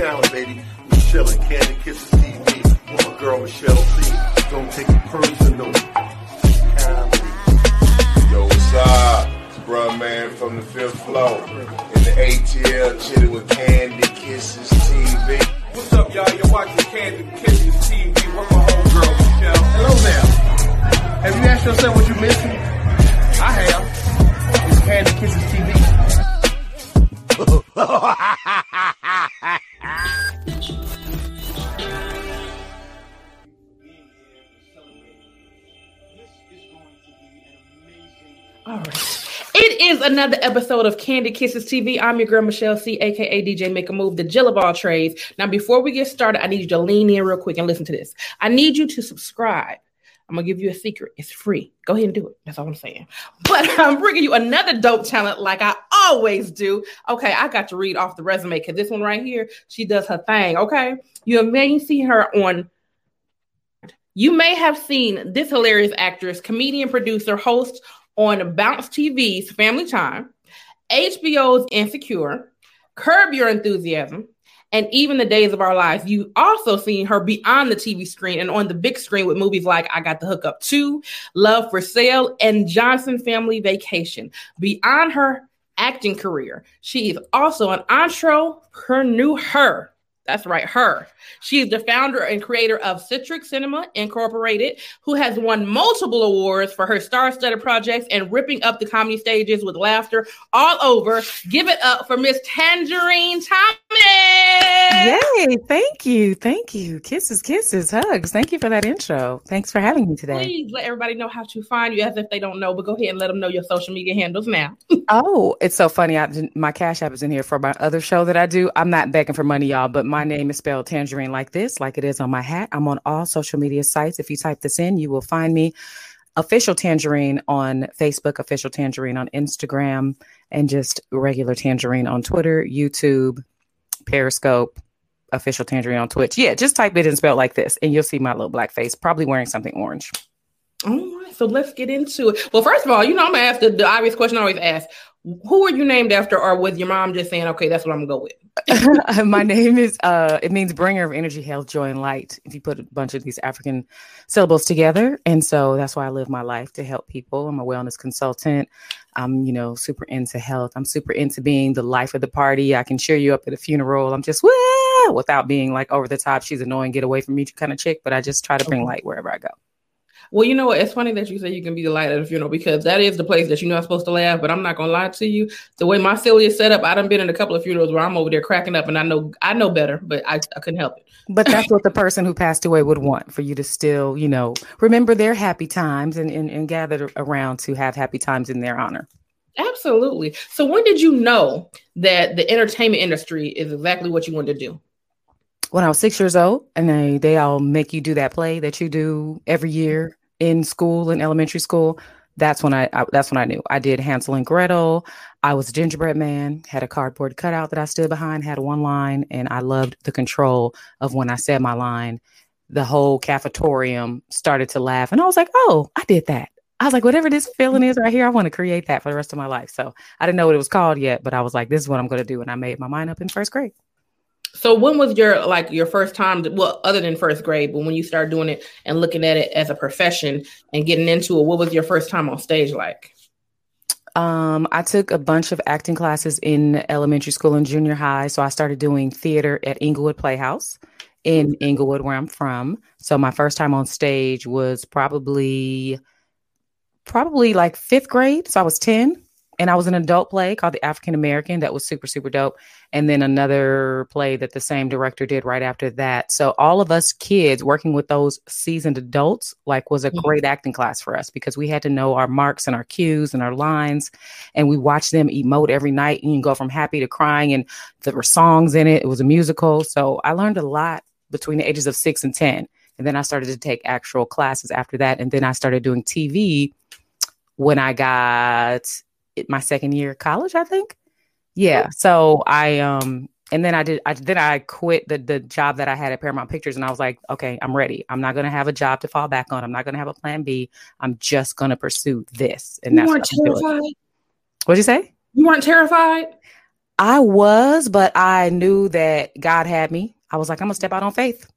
It's your boy Talent, baby. Michelle and Candy Kisses TV. With my girl Michelle C. Don't take it personal. Comedy. Yo, what's up? It's bruh man from the fifth floor. In the ATL, chilling with Candy Kisses TV. What's up, y'all? You're watching Candy Kisses TV with my homegirl, Michelle. Hello there. Have you asked yourself what you're missing? I have. It's Candy Kisses TV. is another episode of Candy Kisses TV. I'm your girl, Michelle C, aka DJ Make a Move, the Jill of all trades. Now, before we get started, I need you to lean in real quick and listen to this. I need you to subscribe. I'm gonna give you a secret. It's free. Go ahead and do it. That's all I'm saying. But I'm bringing you another dope talent like I always do. Okay, I got to read off the resume because this one right here, she does her thing. Okay, you may see her on you may have seen this hilarious actress, comedian, producer, host on Bounce TV's Family Time, HBO's Insecure, Curb Your Enthusiasm, and even The Days of Our Lives. You've also seen her beyond the TV screen and on the big screen with movies like I Got the Hookup 2, Love for Sale, and Johnson Family Vacation. Beyond her acting career, she is also an entrepreneur. That's right, her. She's the founder and creator of Citric Cinema Incorporated, who has won multiple awards for her star-studded projects and ripping up the comedy stages with laughter all over. Give it up for Miss Tangerine Thomas. Yay! Thank you, thank you. Kisses, kisses, hugs. Thank you for that intro. Thanks for having me today. Please let everybody know how to find you as if they don't know, but go ahead and let them know your social media handles now. Oh, it's so funny. I, my cash app is in here for my other show that I do. I'm not begging for money, y'all, but my name is spelled Tangerine like this, like it is on my hat. I'm on all social media sites. If you type this in, you will find me. Official Tangerine on Facebook, Official Tangerine on Instagram, and just regular Tangerine on Twitter, YouTube, Periscope, Official Tangerine on Twitch. Yeah, just type it and spell like this, and you'll see my little black face, probably wearing something orange. All right, so let's get into it. Well, first of all, you know, I'm gonna ask the, the obvious question I always ask. Who are you named after, or was your mom just saying, okay, that's what I'm gonna go with? my name is uh it means bringer of energy health joy and light if you put a bunch of these african syllables together and so that's why i live my life to help people i'm a wellness consultant i'm you know super into health. I'm super into being the life of the party. I can cheer you up at a funeral. I'm just without being like over the top. She's annoying get away from me kind of chick but i just try to bring light wherever i go Well, you know what? It's funny that you say you can be the light at a funeral because that is the place that you know I'm supposed to laugh. But I'm not gonna lie to you. The way my silly is set up, I done been in a couple of funerals where I'm over there cracking up, and I know I know better, but I, I couldn't help it. but that's what the person who passed away would want for you to still you know remember their happy times and, and, and gather around to have happy times in their honor Absolutely. So when did you know that the entertainment industry is exactly what you wanted to do? when I was six years old, and they they all make you do that play that you do every year in school in elementary school. That's when I, I that's when I knew I did Hansel and Gretel. I was a gingerbread man, had a cardboard cutout that I stood behind, had one line, and I loved the control of when I said my line. The whole cafetorium started to laugh, and I was like, "Oh, I did that." I was like, "Whatever this feeling is right here, I want to create that for the rest of my life." So I didn't know what it was called yet, but I was like, "This is what I'm going to do," and I made my mind up in first grade. So when was your like your first time? To, well, other than first grade, but when you started doing it and looking at it as a profession and getting into it, what was your first time on stage like? Um, I took a bunch of acting classes in elementary school and junior high. So I started doing theater at Inglewood Playhouse in Inglewood, where I'm from. So my first time on stage was probably probably like fifth grade. So I was 10. And I was an adult play called The African American that was super, super dope. And then another play that the same director did right after that. So all of us kids working with those seasoned adults, like was a Mhm. great acting class for us because we had to know our marks and our cues and our lines. And we watched them emote every night and you can go from happy to crying. And there were songs in it. It was a musical. So I learned a lot between the ages of six and 10. And then I started to take actual classes after that. And then I started doing TV when I got my second year of college, I think. Yeah. So I um and then I did I then I quit the the job that I had at Paramount Pictures and I was like, okay, I'm ready. I'm not gonna have a job to fall back on. I'm not gonna have a plan B. I'm just gonna pursue this. And You that's what weren't terrified. What'd you say? You weren't terrified. I was, but I knew that God had me. I was like, I'm gonna step out on faith.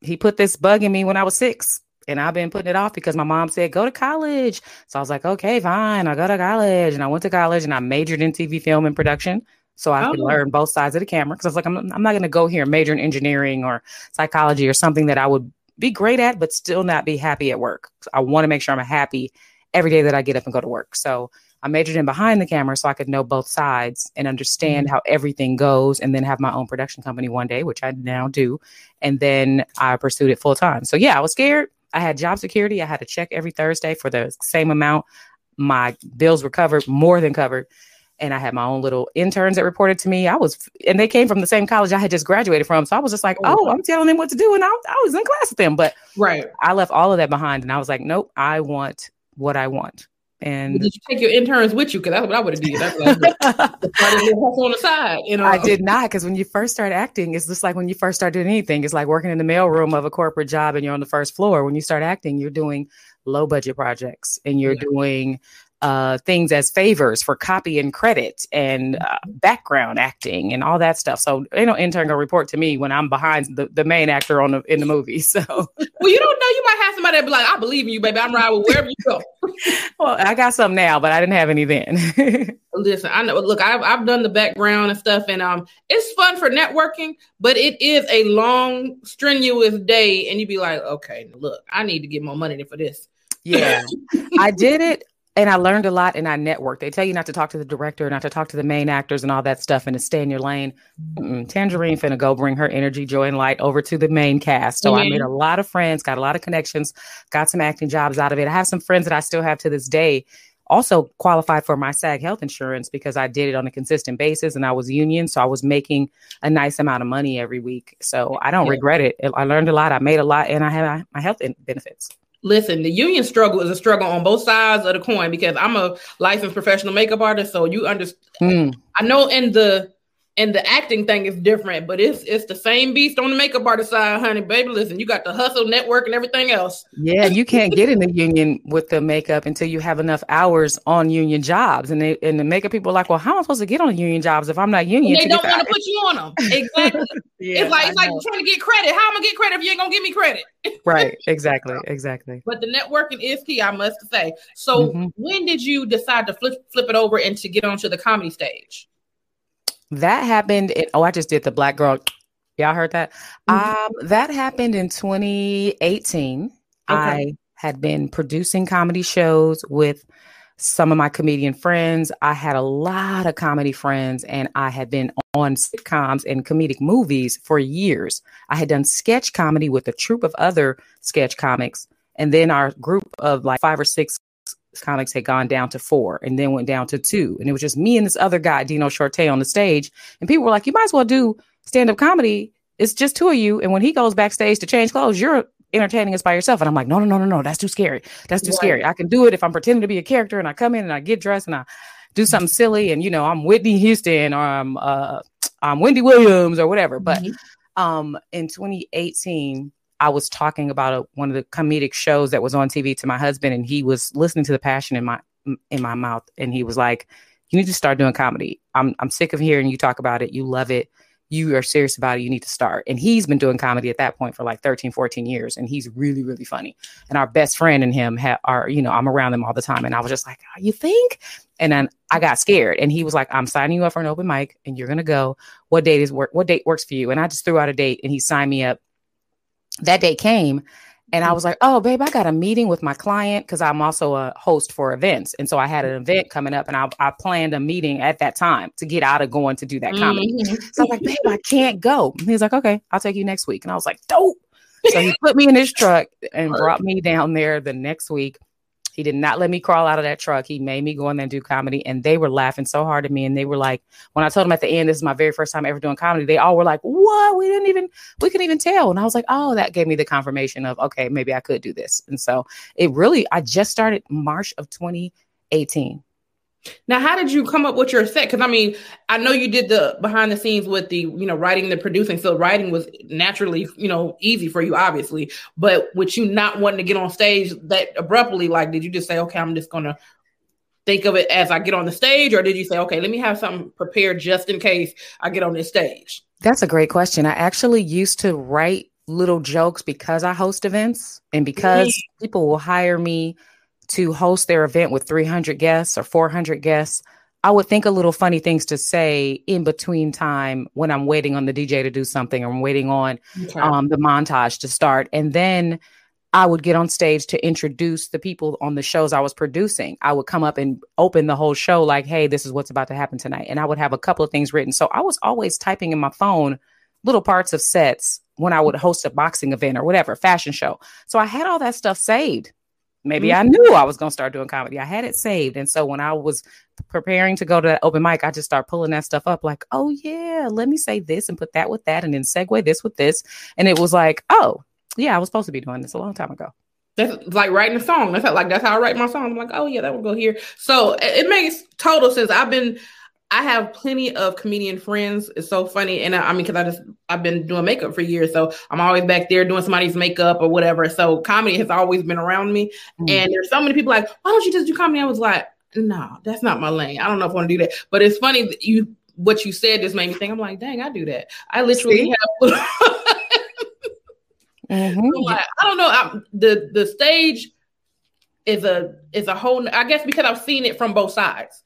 He put this bug in me when I was six, and I've been putting it off because my mom said, go to college. So I was like, okay, fine, I'll go to college. And I went to college and I majored in TV, film, and production. So I could Oh. learn both sides of the camera. Because I was like, I'm, I'm not gonna go here and major in engineering or psychology or something that I would be great at, but still not be happy at work. I want to make sure I'm happy every day that I get up and go to work. So I majored in behind the camera so I could know both sides and understand mm-hmm. how everything goes and then have my own production company one day, which I now do. And then I pursued it full time. So yeah, I was scared. I had job security. I had a check every Thursday for the same amount. My bills were covered, more than covered. And I had my own little interns that reported to me. I was, and they came from the same college I had just graduated from. So I was just like, Oh, oh, I'm telling them what to do. And I, I was in class with them. But Right. I left all of that behind and I was like, nope, I want what I want. And Did you take your interns with you? Because that's what I would have did. That's what I would have started a little hustle on the side. You know, I did not because when you first start acting, it's just like when you first start doing anything. It's like working in the mailroom of a corporate job and you're on the first floor. When you start acting, you're doing low budget projects and you're Yeah. doing uh, things as favors for copy and credit and uh, background acting and all that stuff. So ain't no intern gonna report to me when I'm behind the, the main actor on the in the movie. So Well, you don't know. You might have somebody that be like, "I believe in you, baby. I'm riding with wherever you go." well, I got some now, but I didn't have any then. Listen, I know. Look, I've I've done the background and stuff, and um, it's fun for networking, but it is a long, strenuous day, and you'd be like, "Okay, look, I need to get more money for this." Yeah. I did it and I learned a lot and I networked. They tell you not to talk to the director, not to talk to the main actors and all that stuff and to stay in your lane. Mm-mm. Tangerine finna go bring her energy, joy, and light over to the main cast. So I Mhm. made a lot of friends, got a lot of connections, got some acting jobs out of it. I have some friends that I still have to this day. Also qualified for my SAG health insurance because I did it on a consistent basis and I was union. So I was making a nice amount of money every week. So I don't Yeah. regret it. I learned a lot. I made a lot and I have my health in- benefits. Listen, the union struggle is a struggle on both sides of the coin because I'm a licensed professional makeup artist, so you understand. Mm. I know in the in the acting thing is different, but it's it's the same beast on the makeup artist side, honey. Baby, listen, you got the hustle network and everything else. Yeah, you can't get in the union with the makeup until you have enough hours on union jobs. And they, and the makeup people are like, well, how am I supposed to get on union jobs if I'm not union? And they don't want to put you on them. Exactly. Yeah, it's like it's like trying to get credit. How am I gonna get credit if you ain't gonna give me credit? right, exactly, exactly. But the networking is key, I must say. So Mhm. when did you decide to flip flip it over and to get onto the comedy stage? That happened. In, oh, I just did the black girl. Y'all heard that? Mhm. Um, that happened in 2018. I had been producing comedy shows with some of my comedian friends. I had a lot of comedy friends, and I had been on sitcoms and comedic movies for years. I had done sketch comedy with a troupe of other sketch comics, and then our group of like five or six comics had gone down to four and then went down to two. And it was just me and this other guy, Dino Shorte, on the stage. And people were like, you might as well do stand up comedy. It's just two of you. And when he goes backstage to change clothes, you're entertaining us by yourself. And I'm like, no, no, no, no, no. That's too scary. That's too Right. scary. I can do it if I'm pretending to be a character and I come in and I get dressed and I do something silly. And, you know, I'm Whitney Houston or I'm, uh, I'm Wendy Williams or whatever. But Mhm. um, in 2018, I was talking about a, one of the comedic shows that was on TV to my husband, and he was listening to the passion in my in my mouth, and he was like, "You need to start doing comedy. I'm I'm sick of hearing you talk about it. You love it. You are serious about it. You need to start." And he's been doing comedy at that point for like 13, 14 years, and he's really really funny. And our best friend and him ha- are, you know, I'm around them all the time, and I was just like, oh, "You think?" And then I got scared, and he was like, "I'm signing you up for an open mic, and you're gonna go. What date is work? What date works for you?" And I just threw out a date, and he signed me up. That day came, And I was like, oh, babe, I got a meeting with my client because I'm also a host for events. And so I had an event coming up and I, I planned a meeting at that time to get out of going to do that comedy. Mhm. So I was like, babe, I can't go. And he was like, okay, I'll take you next week. And I was like, dope. So he put me in his truck and brought me down there the next week. He did not let me crawl out of that truck. He made me go in there and do comedy. And they were laughing so hard at me. And they were like, when I told them at the end, this is my very first time ever doing comedy, they all were like, what? We didn't even, we couldn't even tell. And I was like, oh, that gave me the confirmation of, okay, maybe I could do this. And so it really, I just started March of 2018. Now, how did you come up with your set? Because I mean, I know you did the behind the scenes with the, you know, writing, the producing. So writing was naturally, you know, easy for you, obviously. But with you not wanting to get on stage that abruptly, like, did you just say, okay, I'm just gonna think of it as I get on the stage, or did you say, okay, let me have something prepared just in case I get on this stage? That's a great question. I actually used to write little jokes because I host events and because people will hire me to host their event with 300 guests or 400 guests. I would think of little funny things to say in between time when I'm waiting on the DJ to do something or I'm waiting on Okay. um, the montage to start. And then I would get on stage to introduce the people on the shows I was producing. I would come up and open the whole show like, hey, this is what's about to happen tonight. And I would have a couple of things written. So I was always typing in my phone little parts of sets when I would host a boxing event or whatever, fashion show. So I had all that stuff saved. Maybe mm-hmm. I knew I was going to start doing comedy. I had it saved. And so when I was preparing to go to that open mic, I just start pulling that stuff up like, oh, yeah, let me say this and put that with that and then segue this with this. And it was like, oh, yeah, I was supposed to be doing this a long time ago. That's like writing a song. That's how, like that's how I write my song. I'm like, oh yeah, that will go here. So it, it makes total sense. I've been, I have plenty of comedian friends. It's so funny, and I, I mean, because I just I've been doing makeup for years, so I'm always back there doing somebody's makeup or whatever. So comedy has always been around me, Mm. and there's so many people like, why don't you just do comedy? I was like, no, that's not my lane. I don't know if I want to do that. But it's funny that you what you said just made me think. I'm like, dang, I do that. I literally See? have. Mhm. I'm like, I don't know. I, the the stage is a is a whole. I guess because I've seen it from both sides.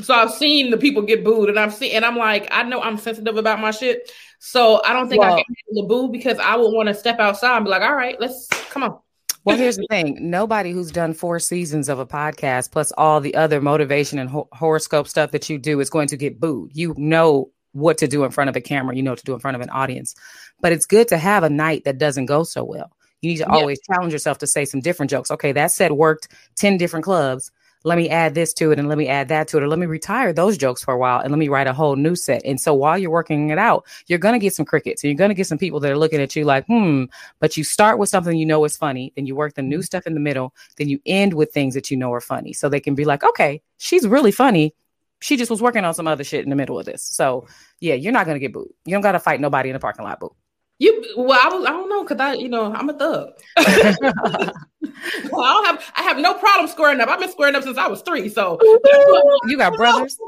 So I've seen the people get booed, and I've seen, and I'm like, I know I'm sensitive about my shit. So I don't think I Well- can handle the boo because I would want to step outside and be like, all right, let's come on. Well, here's the thing nobody who's done four seasons of a podcast, plus all the other motivation and ho- horoscope stuff that you do, is going to get booed. You know what to do in front of a camera, you know what to do in front of an audience. But it's good to have a night that doesn't go so well. You need to Yeah. always challenge yourself to say some different jokes. Okay, that set worked 10 different clubs. Let me add this to it and let me add that to it. Or let me retire those jokes for a while and let me write a whole new set. And so while you're working it out, you're going to get some crickets and you're going to get some people that are looking at you like, hmm, but you start with something you know is funny, then you work the new stuff in the middle, then you end with things that you know are funny. So they can be like, okay, she's really funny. She just was working on some other shit in the middle of this. So yeah, you're not gonna get booed. You don't gotta fight nobody in the parking lot, boo. You well, I was I don't know because I you know I'm a thug. well, I don't have I have no problem squaring up. I've been squaring up since I was three. So you got brothers?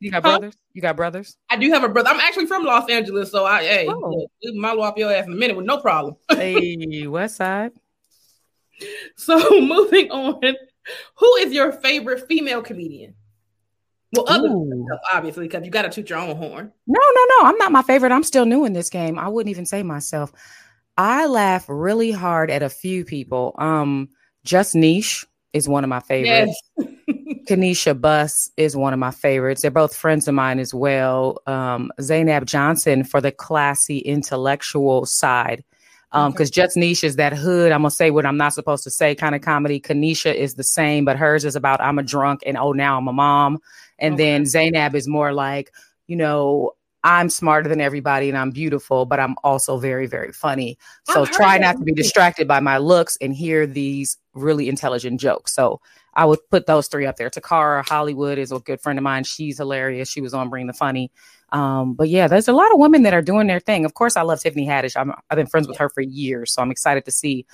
You got Huh? brothers? You got brothers? I do have a brother. I'm actually from Los Angeles, so I hey, Oh. we off your ass in a minute with no problem. Hey, West Side. So moving on, who is your favorite female comedian? Well, other obviously, because you got to toot your own horn. No, no, no. I'm not my favorite. I'm still new in this game. I wouldn't even say myself. I laugh really hard at a few people. Um, Just Niche is one of my favorites. Yes. Kanisha Buss is one of my favorites. They're both friends of mine as well. Um, Zainab Johnson for the classy intellectual side. Um, because Just Niche is that hood, I'm gonna say what I'm not supposed to say kind of comedy. Kanisha is the same, but hers is about I'm a drunk and oh now I'm a mom. And Okay. then Zainab is more like, you know, I'm smarter than everybody and I'm beautiful, but I'm also very, very funny. So try not to be distracted by my looks and hear these really intelligent jokes. So I would put those three up there. Takara Hollywood is a good friend of mine. She's hilarious. She was on Bring the Funny. Um, but yeah, there's a lot of women that are doing their thing. Of course, I love Tiffany Haddish. I'm, I've been friends with her for years, so I'm excited to see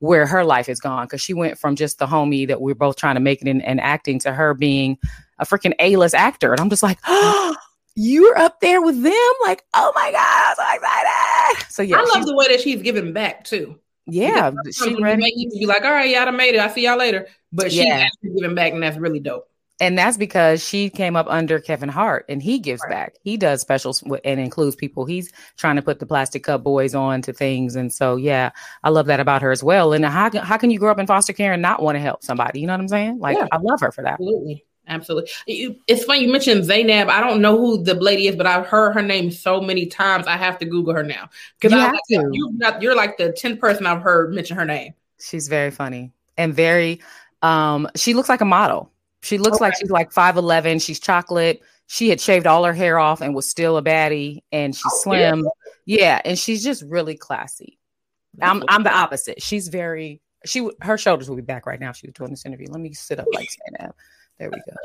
where her life has gone because she went from just the homie that we're both trying to make it in, and acting to her being a freaking A-list actor. And I'm just like, oh, you're up there with them? Like, oh my god, I'm so excited! So yeah, I love the way that she's giving back too. yeah, she ready. you be like, all right, I done made it. I see y'all later. But she's Yeah. actually giving back, and that's really dope. And that's because she came up under Kevin Hart, and he gives Right. back. He does specials and includes people. He's trying to put the Plastic Cup Boyz on to things, and so yeah, I love that about her as well. And how can- how can you grow up in foster care and not want to help somebody? You know what I'm saying? Like Yeah. I love her for that. Absolutely. Absolutely. You, it's funny you mentioned Zainab. I don't know who the lady is, but I've heard her name so many times. I have to Google her now because you you're like the tenth person I've heard mention her name. She's very funny and very. Um, she looks like a model. She looks like she's like five eleven. She's chocolate. She had shaved all her hair off and was still a baddie, and she's Oh, slim. Yeah, and she's just really classy. I'm I'm the opposite. She's very she her shoulders will be back right now. if She was doing this interview. Let me sit up like Zainab. There we go.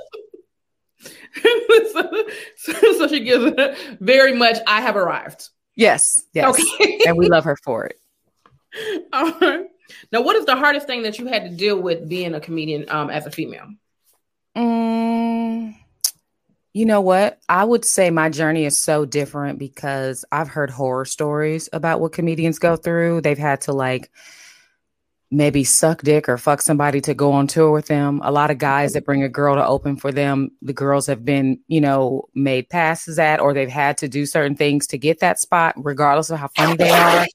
so, so, so she gives it very much. I have arrived. Yes, yes, Okay. and we love her for it. All right. Now, what is the hardest thing that you had to deal with being a comedian um, as a female? Mm, you know what? I would say my journey is so different because I've heard horror stories about what comedians go through. They've had to like maybe suck dick or fuck somebody to go on tour with them. A lot of guys that bring a girl to open for them, the girls have been, you know, made passes at or they've had to do certain things to get that spot, regardless of how funny they are.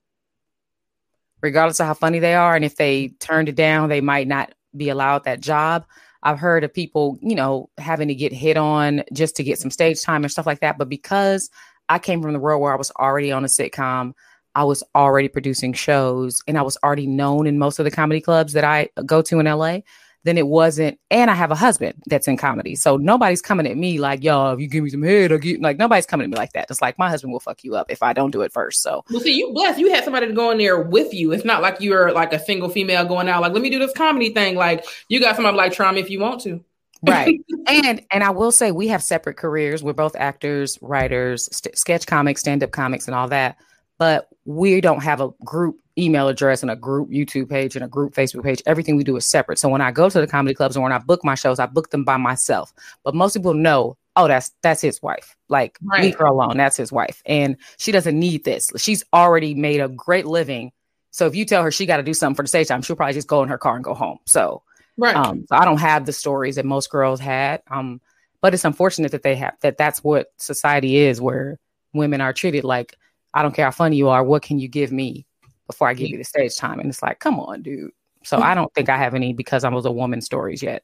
Regardless of how funny they are. And if they turned it down, they might not be allowed that job. I've heard of people, you know, having to get hit on just to get some stage time and stuff like that. But because I came from the world where I was already on a sitcom, I was already producing shows and I was already known in most of the comedy clubs that I go to in LA, then it wasn't. And I have a husband that's in comedy. So nobody's coming at me like, yo, if you give me some head, I'll get like nobody's coming at me like that. It's like my husband will fuck you up if I don't do it first. So Well, see, you blessed. You had somebody to go in there with you. It's not like you're like a single female going out, like, let me do this comedy thing. Like, you got somebody like try me if you want to. right and and i will say we have separate careers we're both actors writers st- sketch comics stand-up comics and all that but we don't have a group email address and a group youtube page and a group facebook page everything we do is separate so when i go to the comedy clubs and when i book my shows i book them by myself but most people know oh that's that's his wife like Right. leave her alone that's his wife and she doesn't need this she's already made a great living so if you tell her she got to do something for the stage time she'll probably just go in her car and go home so Right. um, so I don't have the stories that most girls had. Um, but it's unfortunate that they have that. That's what society is, where women are treated like, I don't care how funny you are. What can you give me before I give you the stage time? And it's like, come on, dude. So I don't think I have any because I was a woman stories yet.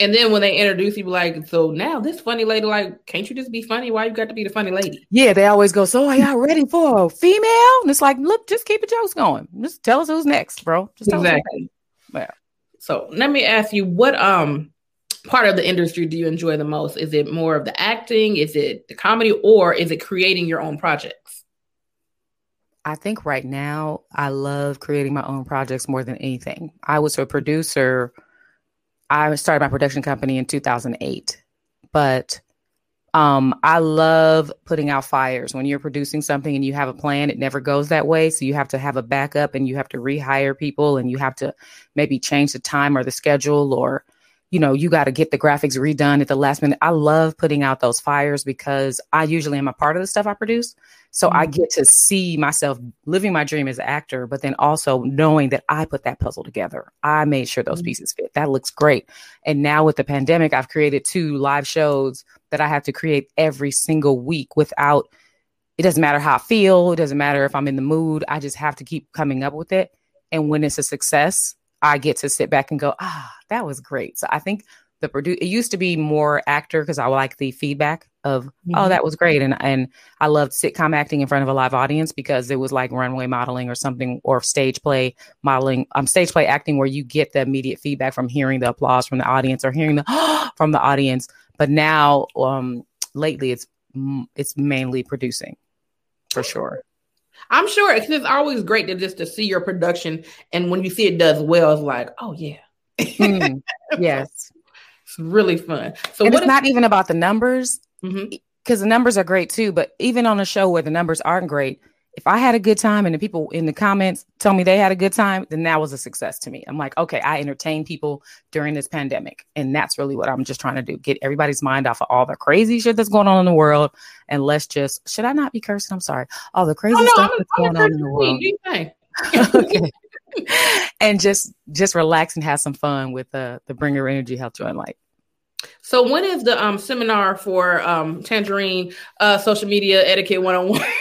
and then when they introduce you, like, so now this funny lady, like, can't you just be funny? Why you got to be the funny lady? Yeah, they always go. So are y'all ready for a female? And it's like, look, just keep the jokes going. Just tell us who's next, bro. Just tell us who's Exactly. Yeah. So let me ask you, what um part of the industry do you enjoy the most? Is it more of the acting? Is it the comedy, or is it creating your own projects? I think right now I love creating my own projects more than anything. I was a producer. I started my production company in 2008, but um, I love putting out fires. When you're producing something and you have a plan, it never goes that way. So you have to have a backup and you have to rehire people and you have to maybe change the time or the schedule or you know, you got to get the graphics redone at the last minute. I love putting out those fires because I usually am a part of the stuff I produce. So I get to see myself living my dream as an actor, but then also knowing that I put that puzzle together. I made sure those Mhm. pieces fit. That looks great. And now with the pandemic, I've created two live shows that I have to create every single week without it doesn't matter how I feel, it doesn't matter if I'm in the mood. I just have to keep coming up with it. And when it's a success, I get to sit back and go, ah, that was great. So I think the produce it used to be more actor because I like the feedback of, oh, Mhm. that was great. And and I loved sitcom acting in front of a live audience because it was like runway modeling or something or stage play modeling, um, stage play acting where you get the immediate feedback from hearing the applause from the audience or hearing the from the audience. But now, um, lately it's it's mainly producing for sure. I'm sure it's, it's always great to just to see your production, and when you see it does well, it's like, oh yeah, Mm, yes. It's really fun. So it's not even about the numbers mm-hmm. because the numbers are great too. But even on a show where the numbers aren't great, if I had a good time and the people in the comments tell me they had a good time, then that was a success to me. I'm like, okay, I entertained people during this pandemic. And that's really what I'm just trying to do get everybody's mind off of all the crazy shit that's going on in the world. And let's just, should I not be cursing? I'm sorry. All the crazy Oh no, stuff I'm, that's I'm going on in the world. Do you think? okay. and just just relax and have some fun with uh, the the bringer energy health joy and light. So when is the um seminar for um Tangerine uh social media etiquette 101?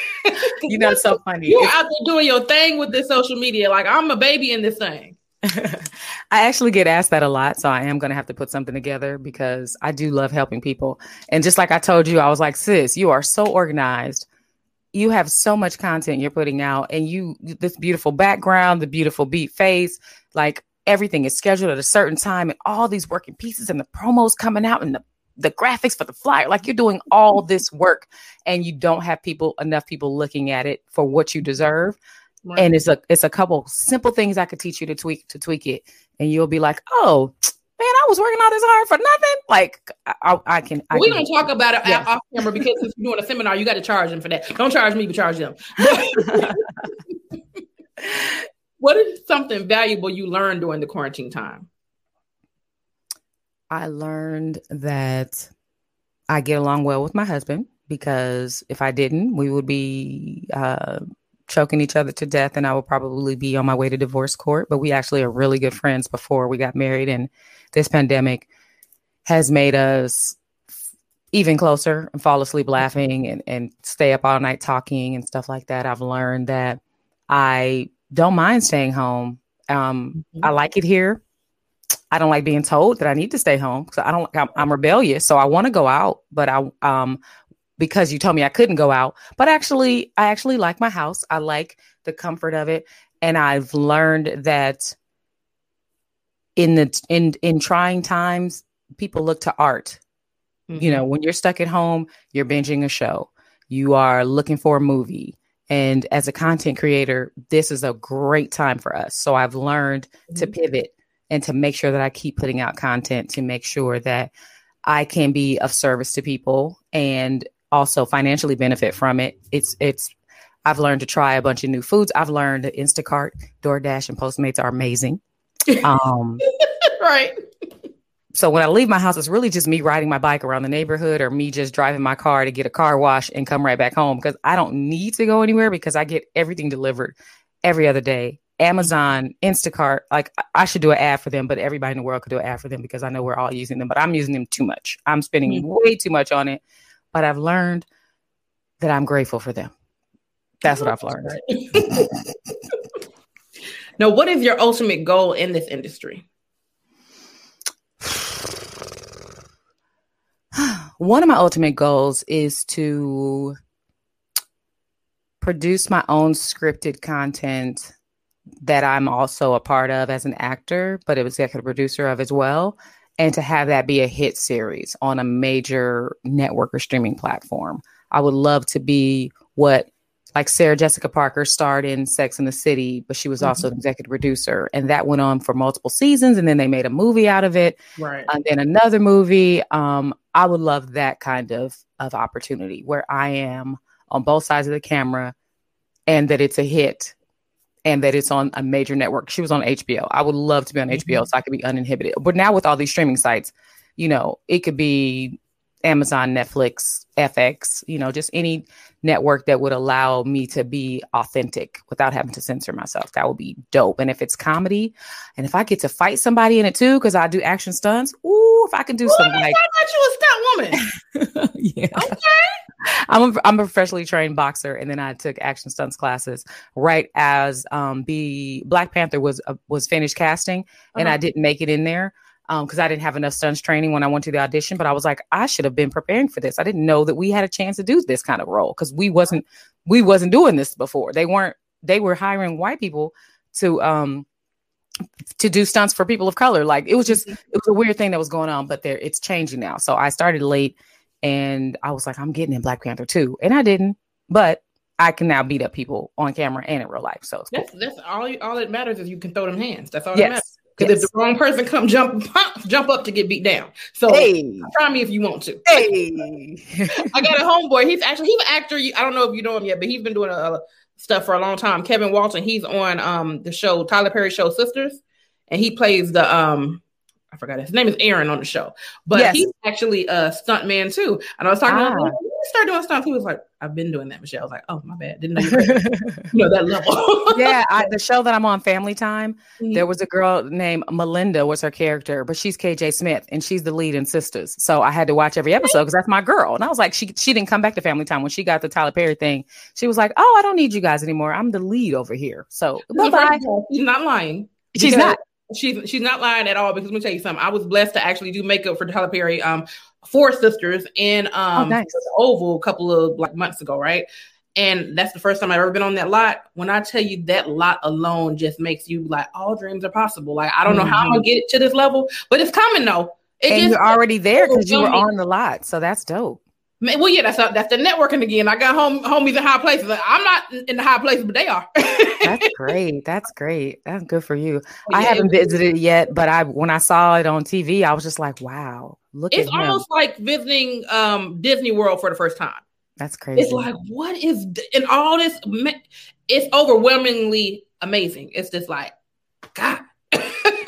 You know, it's so funny. You're out there doing your thing with this social media. Like I'm a baby in this thing. I actually get asked that a lot, so I am going to have to put something together because I do love helping people. And just like I told you, I was like, "Sis, you are so organized. You have so much content you're putting out, and you this beautiful background, the beautiful beat face, like everything is scheduled at a certain time, and all these working pieces and the promos coming out and the the graphics for the flyer. Like you're doing all mm-hmm. this work, and you don't have people enough people looking at it for what you deserve." and it's a it's a couple simple things I could teach you to tweak to tweak it, and you'll be like, oh man, I was working all this hard for nothing. Like I, I, can. I We're can gonna talk about it Yeah. off camera because if you're doing a seminar, you got to charge them for that. Don't charge me, but charge them. what is something valuable you learned during the quarantine time? I learned that I get along well with my husband because if I didn't, we would be uh, choking each other to death, and I would probably be on my way to divorce court. But we actually are really good friends before we got married, and this pandemic has made us even closer and fall asleep laughing and, and stay up all night talking and stuff like that. I've learned that I don't mind staying home. Um, I like it here. I don't like being told that I need to stay home because I don't. I'm, I'm rebellious, so I want to go out, but I um because you told me I couldn't go out. But actually, I actually like my house. I like the comfort of it, and I've learned that in the in in trying times, people look to art. You know, when you're stuck at home, you're binging a show. You are looking for a movie. And as a content creator, this is a great time for us. So I've learned to pivot and to make sure that I keep putting out content to make sure that I can be of service to people and also financially benefit from it. It's it's I've learned to try a bunch of new foods. I've learned that Instacart, DoorDash, and Postmates are amazing. Um, right. So when I leave my house, it's really just me riding my bike around the neighborhood or me just driving my car to get a car wash and come right back home because I don't need to go anywhere because I get everything delivered every other day. Amazon, Instacart, like I- should do an ad for them, but everybody in the world could do an ad for them because I know we're all using them, but I'm using them too much. I'm spending mm-hmm. way too much on it, but I've learned that I'm grateful for them. That's what I've learned. Now, what is your ultimate goal in this industry? One of my ultimate goals is to produce my own scripted content that I'm also a part of as an actor, but it an executive producer of as well, and to have that be a hit series on a major network or streaming platform. I would love to be what like Sarah Jessica Parker starred in Sex in the City, but she was also an executive producer, and that went on for multiple seasons, and then they made a movie out of it Right. and then another movie. Um, I would love that kind of of opportunity where I am on both sides of the camera, and that it's a hit, and that it's on a major network. She was on HBO. I would love to be on HBO, so I could be uninhibited. But now with all these streaming sites, you know, it could be Amazon, Netflix, FX, you know, just any network that would allow me to be authentic without having to censor myself. That would be dope. And if it's comedy, and if I get to fight somebody in it too, because I do action stunts, ooh, if I can do Ooh, some I like, thought you a stunt woman. yeah, Okay. I'm a, I'm a professionally trained boxer, and then I took action stunts classes right as um the Black Panther was uh, was finished casting, and I didn't make it in there um because I didn't have enough stunts training when I went to the audition. But I was like, I should have been preparing for this. I didn't know that we had a chance to do this kind of role because we wasn't we wasn't doing this before. They weren't they were hiring white people to um to do stunts for people of color. Like it was just it was a weird thing that was going on, but there it's changing now. So I started late and I was like, I'm getting in Black Panther too. And I didn't, but I can now beat up people on camera and in real life. So cool. That's that's all. You, all that matters is you can throw them hands. That's all that matters. Yes. Because yes. if the wrong person come jump pop, jump up to get beat down. So Hey, try me if you want to. hey. I got a homeboy. He's actually he's an actor. I don't know if you know him yet, but he's been doing uh, stuff for a long time. Kevin Walton. He's on um the show Tyler Perry show Sistas, and he plays the um I forgot his name is Aaron on the show, but Yes. he's actually a stunt man too. And I was talking Ah. to him, you start doing stuff? He was like, I've been doing that, Michelle. I was like, oh, my bad. Didn't know you, you know that level. yeah, I, the show that I'm on, Family Time, Mhm. there was a girl named Melinda was her character, but she's KJ Smith and she's the lead in Sistas. So I had to watch every episode because that's my girl. And I was like, she she didn't come back to Family Time when she got the Tyler Perry thing. She was like, oh, I don't need you guys anymore. I'm the lead over here. So bye bye. She's not lying. She's not. She's she's not lying at all. Because let me tell you something. I was blessed to actually do makeup for Tyler Perry, um, Four Sistas in um Oh, nice. Oval a couple of like months ago, right? And that's the first time I've ever been on that lot. When I tell you that lot alone just makes you like all dreams are possible. Like I don't know how I'm gonna get to this level, but it's coming though. It and just you're already there because you were on the lot. So that's dope. Well, yeah, that's that's the networking again. I got home homies in high places. Like, I'm not in- the high places, but they are. That's great. That's great. That's good for you. I haven't it visited yet, but I when I saw it on TV, I was just like, wow, look It's at him. almost like visiting um Disney World for the first time. That's crazy. It's like, what is and all this? It's overwhelmingly amazing. It's just like, God.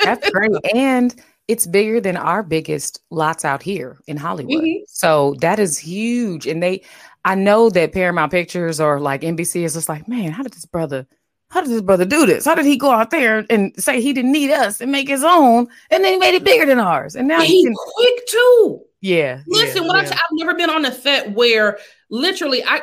That's great. And it's bigger than our biggest lots out here in Hollywood. Mhm. So that is huge. And they, I know that Paramount Pictures or like NBC is just like, man, how did this brother, how did this brother do this? How did he go out there and say he didn't need us and make his own? And then he made it bigger than ours. And now he He's can, quick too. yeah. Listen, yeah, when I yeah. t- I've never been on a set where literally I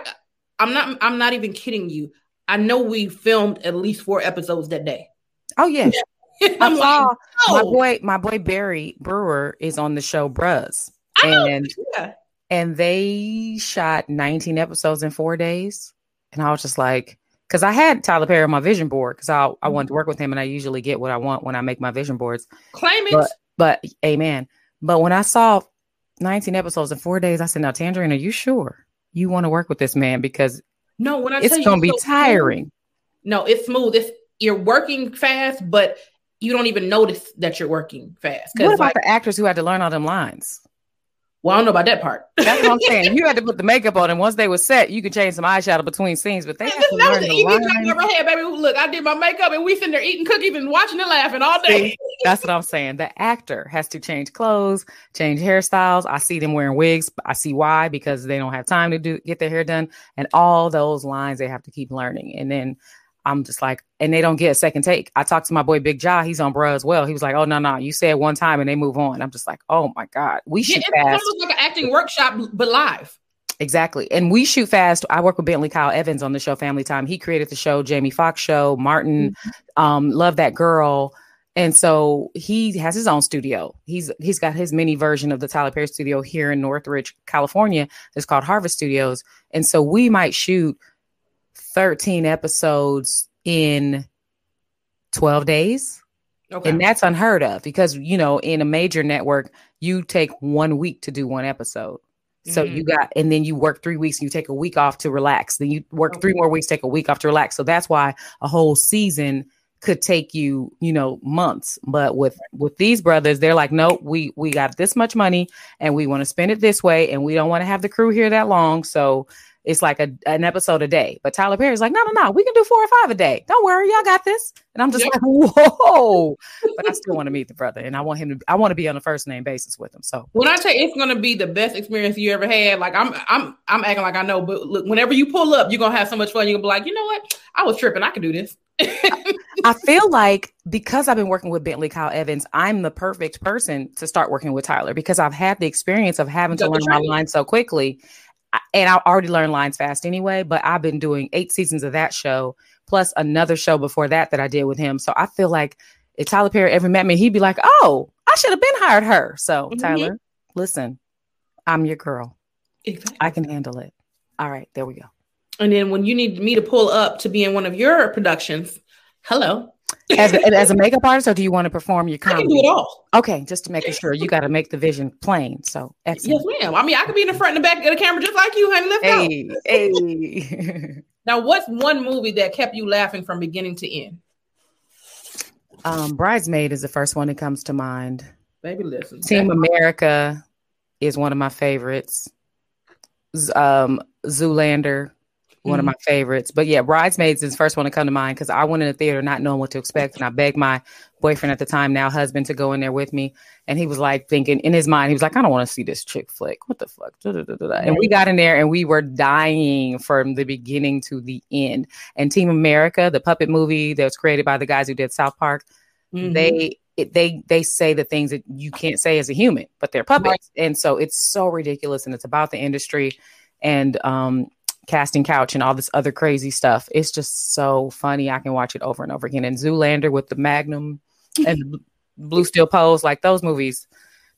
I'm not I'm not even kidding you. I know we filmed at least four episodes that day. oh, yeah. I I'm like, saw my boy, my boy Barry Brewer is on the show Bruh. And Yeah. and they shot 19 episodes in four days. And I was just like, because I had Tyler Perry on my vision board because I, I wanted mm-hmm. to work with him and I usually get what I want when I make my vision boards. Claim it. But, but amen. But when I saw 19 episodes in four days, I said, Now, Tangerine, are you sure you want to work with this man? Because no, when I it's tell you going to be so smooth. tiring. No, it's smooth. It's you're working fast, but you don't even notice that you're working fast. What about like, the actors who had to learn all them lines? Well, I don't know about that part. That's what I'm saying. You had to put the makeup on, and once they were set, you could change some eyeshadow between scenes, but they had to Listen, that was learn the job. I ever had, baby. Look, I did my makeup and we sitting there eating cookies and watching and laughing all day. See, that's what I'm saying. The actor has to change clothes, change hairstyles. I see them wearing wigs. I see why because they don't have time to do get their hair done, and all those lines they have to keep learning. And then I'm just like, and they don't get a second take. I talked to my boy Big Jaw. He's on Bruh as well. He was like, "Oh no, no, you say it one time and they move on." I'm just like, "Oh my god, we Yeah, shoot it's fast." like an acting workshop, but live. Exactly. And we shoot fast. I work with Bentley Kyle Evans on the show Family Time. He created the show Jamie Foxx show, Martin, um, Love That Girl. And so he has his own studio. He's he's got his mini version of the Tyler Perry studio here in Northridge, California. It's called Harvest Studios. And so we might shoot 13 episodes in 12 days. Okay. And that's unheard of because you know, in a major network, you take one week to do one episode. So Mhm. you got, and then you work three weeks and you take a week off to relax. Then you work three more weeks, take a week off to relax. So that's why a whole season could take you, you know, months. But with with these brothers, they're like, nope, we we got this much money and we want to spend it this way, and we don't want to have the crew here that long. So it's like a, an episode a day. But Tyler Perry's like, no, no, no, we can do four or five a day. Don't worry, y'all got this. And I'm just Yep. like, whoa. but I still want to meet the brother, and I want him to. I want to be on a first name basis with him. So when I tell you it's gonna be the best experience you ever had, like I'm I'm I'm acting like I know, but look, whenever you pull up, you're gonna have so much fun. You're gonna be like, you know what? I was tripping. I could do this. I feel like because I've been working with Bentley Kyle Evans, I'm the perfect person to start working with Tyler because I've had the experience of having to learn my lines so quickly. And I already learned lines fast anyway, but I've been doing eight seasons of that show plus another show before that that I did with him. So I feel like if Tyler Perry ever met me, he'd be like, "Oh, I should have been hired her." So Mhm. Tyler, listen, I'm your girl. Exactly. I can handle it. All right, there we go. And then when you need me to pull up to be in one of your productions, hello, As a, as a makeup artist, or do you want to perform your I can comedy? do it all. Okay, just to making sure you got to make the vision plain. So excellent. Yes, ma'am. I mean, I could be in the front and the back of the camera just like you, honey. Let's go. Hey, hey. Now, what's one movie that kept you laughing from beginning to end? um, Bridesmaid is the first one that comes to mind. Baby, listen. Team That's- America is one of my favorites. Um, Zoolander, one of Mhm. my favorites. But yeah, Bridesmaids is the first one to come to mind because I went in the theater not knowing what to expect. And I begged my boyfriend at the time, now husband, to go in there with me. And he was like thinking in his mind, he was like, I don't want to see this chick flick. What the fuck? And we got in there and we were dying from the beginning to the end. And Team America, the puppet movie that was created by the guys who did South Park, Mhm. they it, they they say the things that you can't say as a human, but they're puppets, and so it's so ridiculous, and it's about the industry and um casting couch and all this other crazy stuff. It's just so funny. I can watch it over and over again. And Zoolander with the Magnum and Blue Steel Pose, like those movies,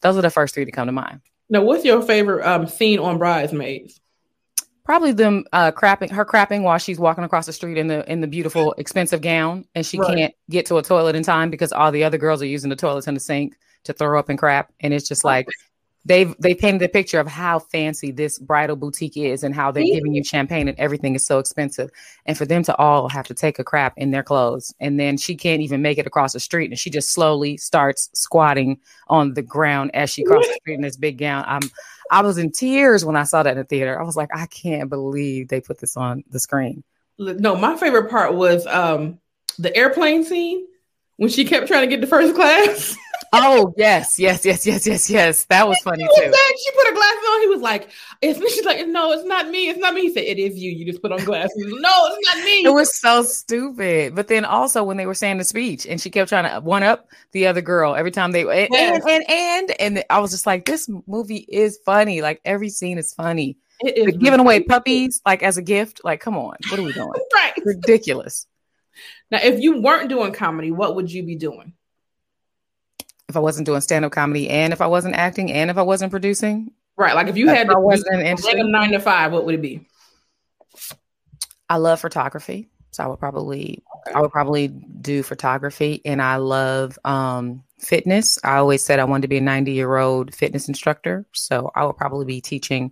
those are the first three to come to mind. Now, what's your favorite um scene on Bridesmaids? Probably them uh crapping her crapping while she's walking across the street in the in the beautiful expensive gown and she Right. can't get to a toilet in time because all the other girls are using the toilets in the sink to throw up and crap and it's just like they've they painted a picture of how fancy this bridal boutique is and how they're giving you champagne and everything is so expensive and for them to all have to take a crap in their clothes and then she can't even make it across the street and she just slowly starts squatting on the ground as she crosses the street in this big gown i'm I was in tears when I saw that in the theater. I was like, I can't believe they put this on the screen. No, my favorite part was um the airplane scene when she kept trying to get to first class. Oh yes, yes, yes, yes, yes, yes. That was funny too. back, she put her glasses on. He was like, "It's me." She's like, "No, it's not me. It's not me." He said, "It is you. You just put on glasses." no, it's not me. It was so stupid. But then also when they were saying the speech and she kept trying to one up the other girl every time they and Yes. and and and I was just like, this movie is funny. Like every scene is funny. It is giving away puppies like as a gift, like come on, what are we doing? Right Ridiculous. now, if you weren't doing comedy, what would you be doing? If I wasn't doing stand up comedy and if I wasn't acting and if I wasn't producing, Right, like if you If had I to wasn't in a nine to five, what would it be? I love photography. So I would probably I would probably do photography and I love um fitness. I always said I wanted to be a 90 year old fitness instructor. So I would probably be teaching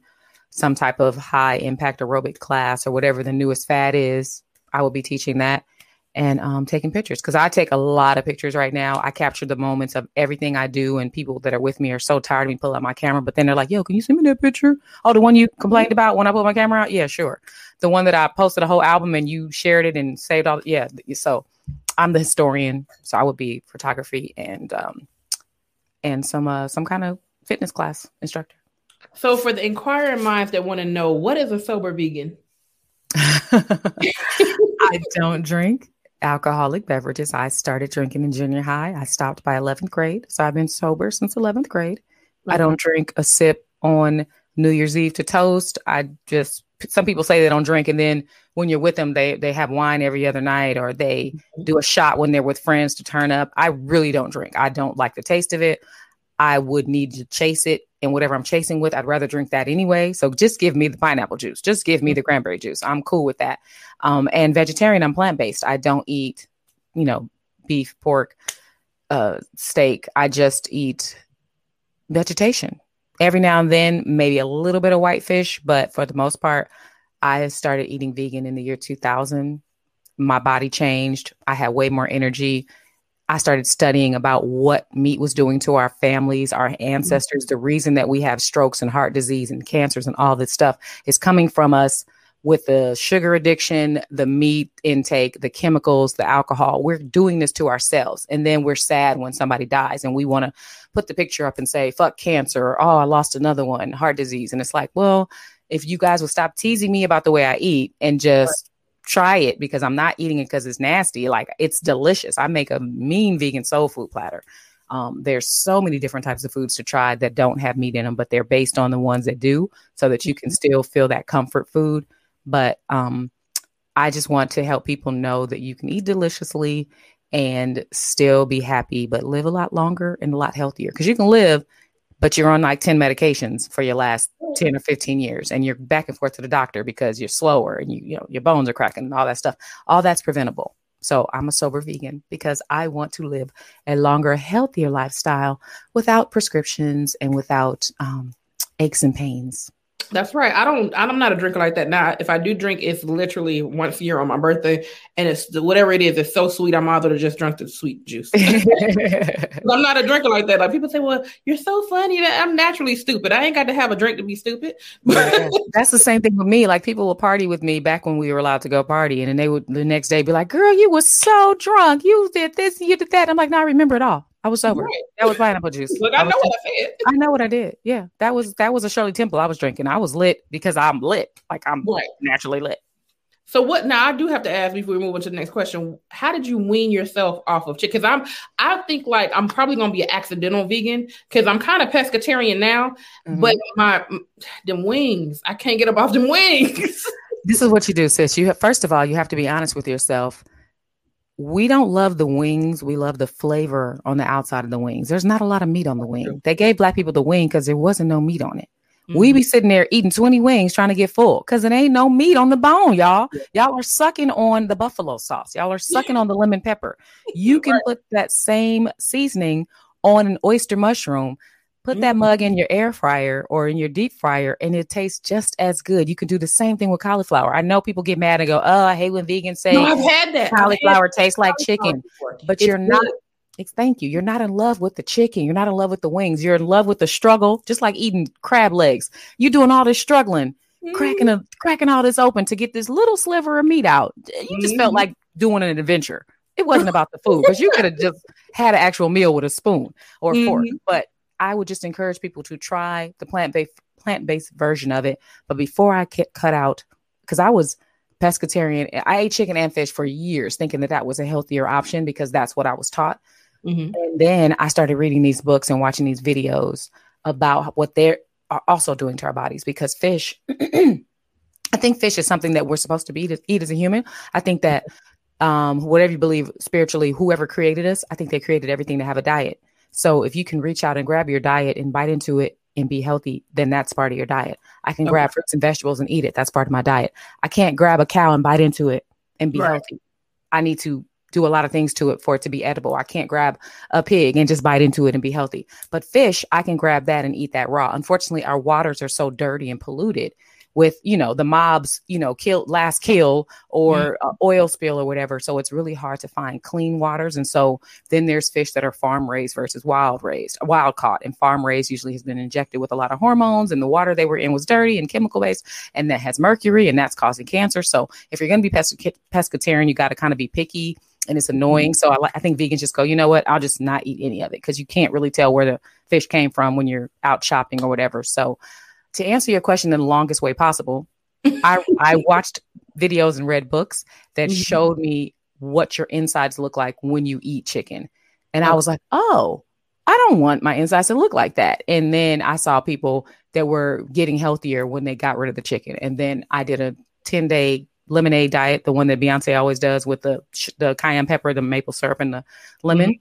some type of high impact aerobic class or whatever the newest fad is. I will be teaching that and um, taking pictures because I take a lot of pictures right now. I capture the moments of everything I do, and people that are with me are so tired of me pulling out my camera. But then they're like, "Yo, can you send me that picture? Oh, the one you complained about when I put my camera out? Yeah, sure. The one that I posted a whole album and you shared it and saved all. Yeah. So I'm the historian, so I would be photography and um, and some uh, some kind of fitness class instructor. So, for the inquiring minds that want to know, what is a sober vegan? I don't drink alcoholic beverages. I started drinking in junior high. I stopped by 11th grade. So I've been sober since 11th grade. I mm-hmm. don't drink a sip on New Year's Eve to toast. I just, some people say they don't drink. And then when you're with them, they, they have wine every other night or they mm-hmm. do a shot when they're with friends to turn up. I really don't drink. I don't like the taste of it. I would need to chase it. And whatever I'm chasing with, I'd rather drink that anyway. So just give me the pineapple juice. Just give me the cranberry juice. I'm cool with that. Um, and vegetarian, I'm plant based. I don't eat, you know, beef, pork, uh, steak. I just eat vegetation. Every now and then, maybe a little bit of white fish, but for the most part, I started eating vegan in the year 2000. My body changed. I had way more energy. I started studying about what meat was doing to our families, our mm-hmm. ancestors. The reason that we have strokes and heart disease and cancers and all this stuff is coming from us with the sugar addiction, the meat intake, the chemicals, the alcohol. We're doing this to ourselves. And then we're sad when somebody dies and we want to put the picture up and say, fuck cancer, or oh, I lost another one, heart disease. And it's like, well, if you guys would stop teasing me about the way I eat and just try it because I'm not eating it because it's nasty. Like it's delicious. I make a mean vegan soul food platter. Um, there's so many different types of foods to try that don't have meat in them, but they're based on the ones that do, so that you can still feel that comfort food. But um, I just want to help people know that you can eat deliciously and still be happy, but live a lot longer and a lot healthier. Because you can live, but you're on like 10 medications for your last 10 or 15 years and you're back and forth to the doctor because you're slower and you, you know your bones are cracking and all that stuff. All that's preventable. So i'm a sober vegan because i want to live a longer healthier lifestyle without prescriptions and without um, aches and pains That's right. I don't. I'm not a drinker like that. Now, if I do drink, it's literally once a year on my birthday, and it's whatever it is. It's so sweet. I'm either just drunk the sweet juice. I'm not a drinker like that. Like people say, "Well, you're so funny." I'm naturally stupid. I ain't got to have a drink to be stupid. Yeah, that's the same thing with me. Like people will party with me back when we were allowed to go party, and then they would the next day be like, "Girl, you were so drunk. You did this, you did that." I'm like, "No, I remember it all. I was sober. Right. That was pineapple juice. Look, I, was know what I said. I know what I did. Yeah, that was that was a Shirley Temple I was drinking. I was lit because I'm lit. Like I'm Right. naturally lit. So what? Now I do have to ask before we move on to the next question. How did you wean yourself off of chicken? Because I'm, I think like I'm probably gonna be an accidental vegan because I'm kind of pescatarian now. Mhm. But my them wings, I can't get up off them wings. this is what you do, sis. You have, first of all, you have to be honest with yourself. We don't love the wings. We love the flavor on the outside of the wings. There's not a lot of meat on the wing. They gave black people the wing because there wasn't no meat on it. We be sitting there eating 20 wings trying to get full because it ain't no meat on the bone, y'all. Y'all are sucking on the buffalo sauce. Y'all are sucking on the lemon pepper. You can put that same seasoning on an oyster mushroom. Put that Mm. mug in your air fryer or in your deep fryer, and it tastes just as good. You can do the same thing with cauliflower. I know people get mad and go, "Oh, I hate when vegans say no, I've had that. I've had cauliflower tastes like chicken." But It's you're not. good. It's thank you. You're not in love with the chicken. You're not in love with the wings. You're in love with the struggle, just like eating crab legs. You're doing all this struggling, cracking a cracking all this open to get this little sliver of meat out. You just felt Mhm. like doing an adventure. It wasn't about the food because you could have just had an actual meal with a spoon or a fork. Mhm. But I would just encourage people to try the plant based plant based version of it. But before I cut out, because I was pescatarian, I ate chicken and fish for years, thinking that that was a healthier option because that's what I was taught. Mhm. And then I started reading these books and watching these videos about what they are also doing to our bodies because fish, I think fish is something that we're supposed to be to eat as a human. I think that um, whatever you believe spiritually, whoever created us, I think they created everything to have a diet. So if you can reach out and grab your diet and bite into it and be healthy, then that's part of your diet. I can Okay. grab fruits and vegetables and eat it. That's part of my diet. I can't grab a cow and bite into it and be Right. healthy. I need to do a lot of things to it for it to be edible. I can't grab a pig and just bite into it and be healthy. But fish, I can grab that and eat that raw. Unfortunately, our waters are so dirty and polluted with, you know, the mobs, you know, kill last kill or uh, oil spill or whatever. So it's really hard to find clean waters. And so then there's fish that are farm raised versus wild raised, wild caught. And farm raised usually has been injected with a lot of hormones, and the water they were in was dirty and chemical based, and that has mercury, and that's causing cancer. So if you're going to be pesca- pescatarian, you got to kind of be picky and it's annoying. So I, I think vegans just go, you know what? I'll just not eat any of it because you can't really tell where the fish came from when you're out shopping or whatever. So to answer your question in the longest way possible, I I watched videos and read books that Mhm. showed me what your insides look like when you eat chicken. And I was like, oh, I don't want my insides to look like that. And then I saw people that were getting healthier when they got rid of the chicken. And then I did a 10 day lemonade diet, the one that Beyonce always does with the the cayenne pepper, the maple syrup, and the lemon.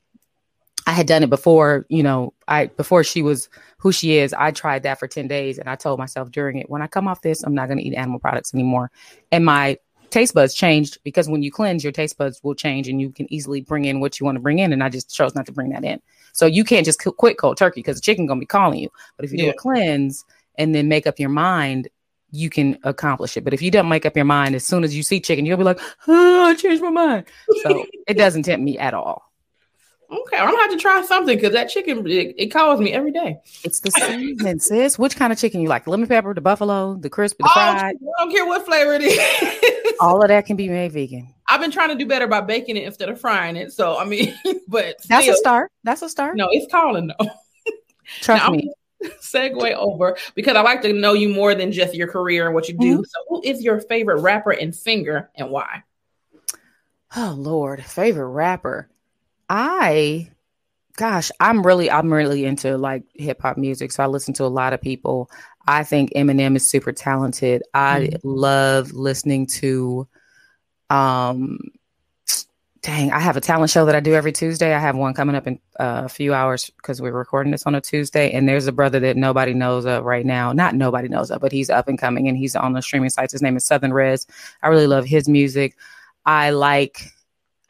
I had done it before, you know, I before she was who she is. I tried that for 10 days and I told myself during it, when I come off this, I'm not going to eat animal products anymore. And my taste buds changed because when you cleanse, your taste buds will change and you can easily bring in what you want to bring in. And I just chose not to bring that in. So you can't just qu- quit cold turkey because the chicken going to be calling you. But if you do a cleanse and then make up your mind, you can accomplish it. But if you don't make up your mind, as soon as you see chicken, you'll be like, oh, I changed my mind. So it doesn't tempt me at all. Okay, I'm gonna have to try something because that chicken it, it calls me every day. It's the seasoning, sis. Which kind of chicken you like? The Lemon pepper, the buffalo, the crispy, the Oh, fried. I don't care what flavor it is. All of that can be made vegan. I've been trying to do better by baking it instead of frying it. So I mean, but That's still, a start. That's a start. no, it's calling though. Trust Now, me. segue over because I like to know you more than just your career and what you do. Mm-hmm. So, who is your favorite rapper and singer, and why? Oh Lord, favorite rapper. I gosh, I'm really I'm really into like hip hop music. So I listen to a lot of people. I think Eminem is super talented. I Mhm. love listening to um dang, I have a talent show that I do every Tuesday. I have one coming up in uh, a few hours because we're recording this on a Tuesday. And there's a brother that nobody knows of right now. Not nobody knows of, but he's up and coming and he's on the streaming sites. His name is Southern Rez. I really love his music. I like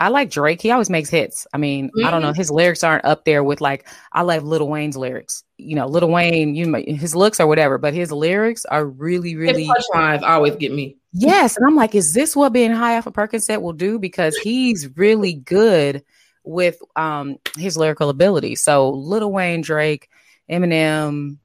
I like Drake. He always makes hits. I mean, I don't know. His lyrics aren't up there with like I like Lil Wayne's lyrics. You know, Lil Wayne, you know, his looks or whatever, but his lyrics are really, really His punchlines always get me. Yes, and I'm like, is this what being high off a Percocet will do? Because he's really good with um his lyrical ability. So Lil Wayne, Drake, Eminem.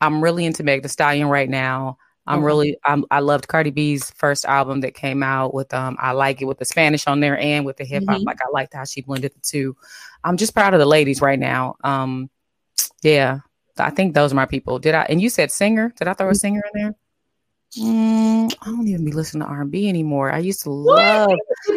I'm really into Meg Thee Stallion right now. I'm really I'm, I loved Cardi B's first album that came out with um I like it with the Spanish on there and with the hip hop. Mhm. Like I liked how she blended the two. I'm just proud of the ladies right now. Um yeah, I think those are my people. Did I? And you said singer. Did I throw a singer in there? Mm, I don't even be listening to R&B anymore. I used to love.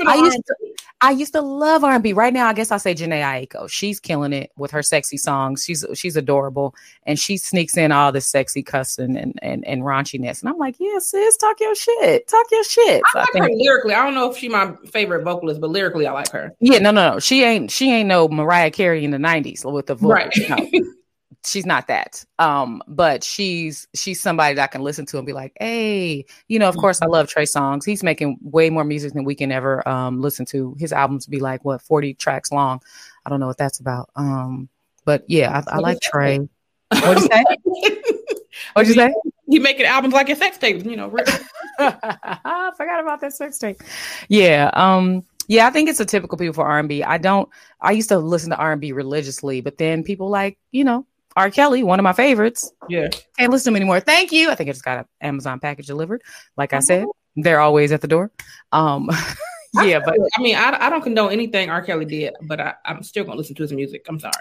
I used to. I used to love R&B. Right now, I guess I'll say Jhené Aiko. She's killing it with her sexy songs. She's she's adorable, and she sneaks in all the sexy cussing and and, and raunchiness. And I'm like, yeah, sis, talk your shit, talk your shit. So I I like her lyrically. I don't know if she's my favorite vocalist, but lyrically, I like her. yeah, no, no, no. She ain't she ain't no Mariah Carey in the '90s with the voice. Right. No. she's not that. Um, but she's she's somebody that I can listen to and be like, hey, you know, of course I love Trey Songz. He's making way more music than we can ever um listen to. His albums be like what 40 tracks long. I don't know what that's about. Um, but yeah, I, I like Trey. What'd you say? What'd you say? He making albums like a sex tapes, you know. I forgot about that sex tape. Yeah. Um. Yeah, I think it's a typical people for R and B. I don't. I used to listen to R and B religiously, but then people like you know R. Kelly, one of my favorites. Yeah. Can't listen to him anymore. Thank you. I think I just got an Amazon package delivered. Like I said, they're always at the door. Um. yeah, but I mean, I, I don't condone anything R. Kelly did, but I, I'm still gonna listen to his music. I'm sorry.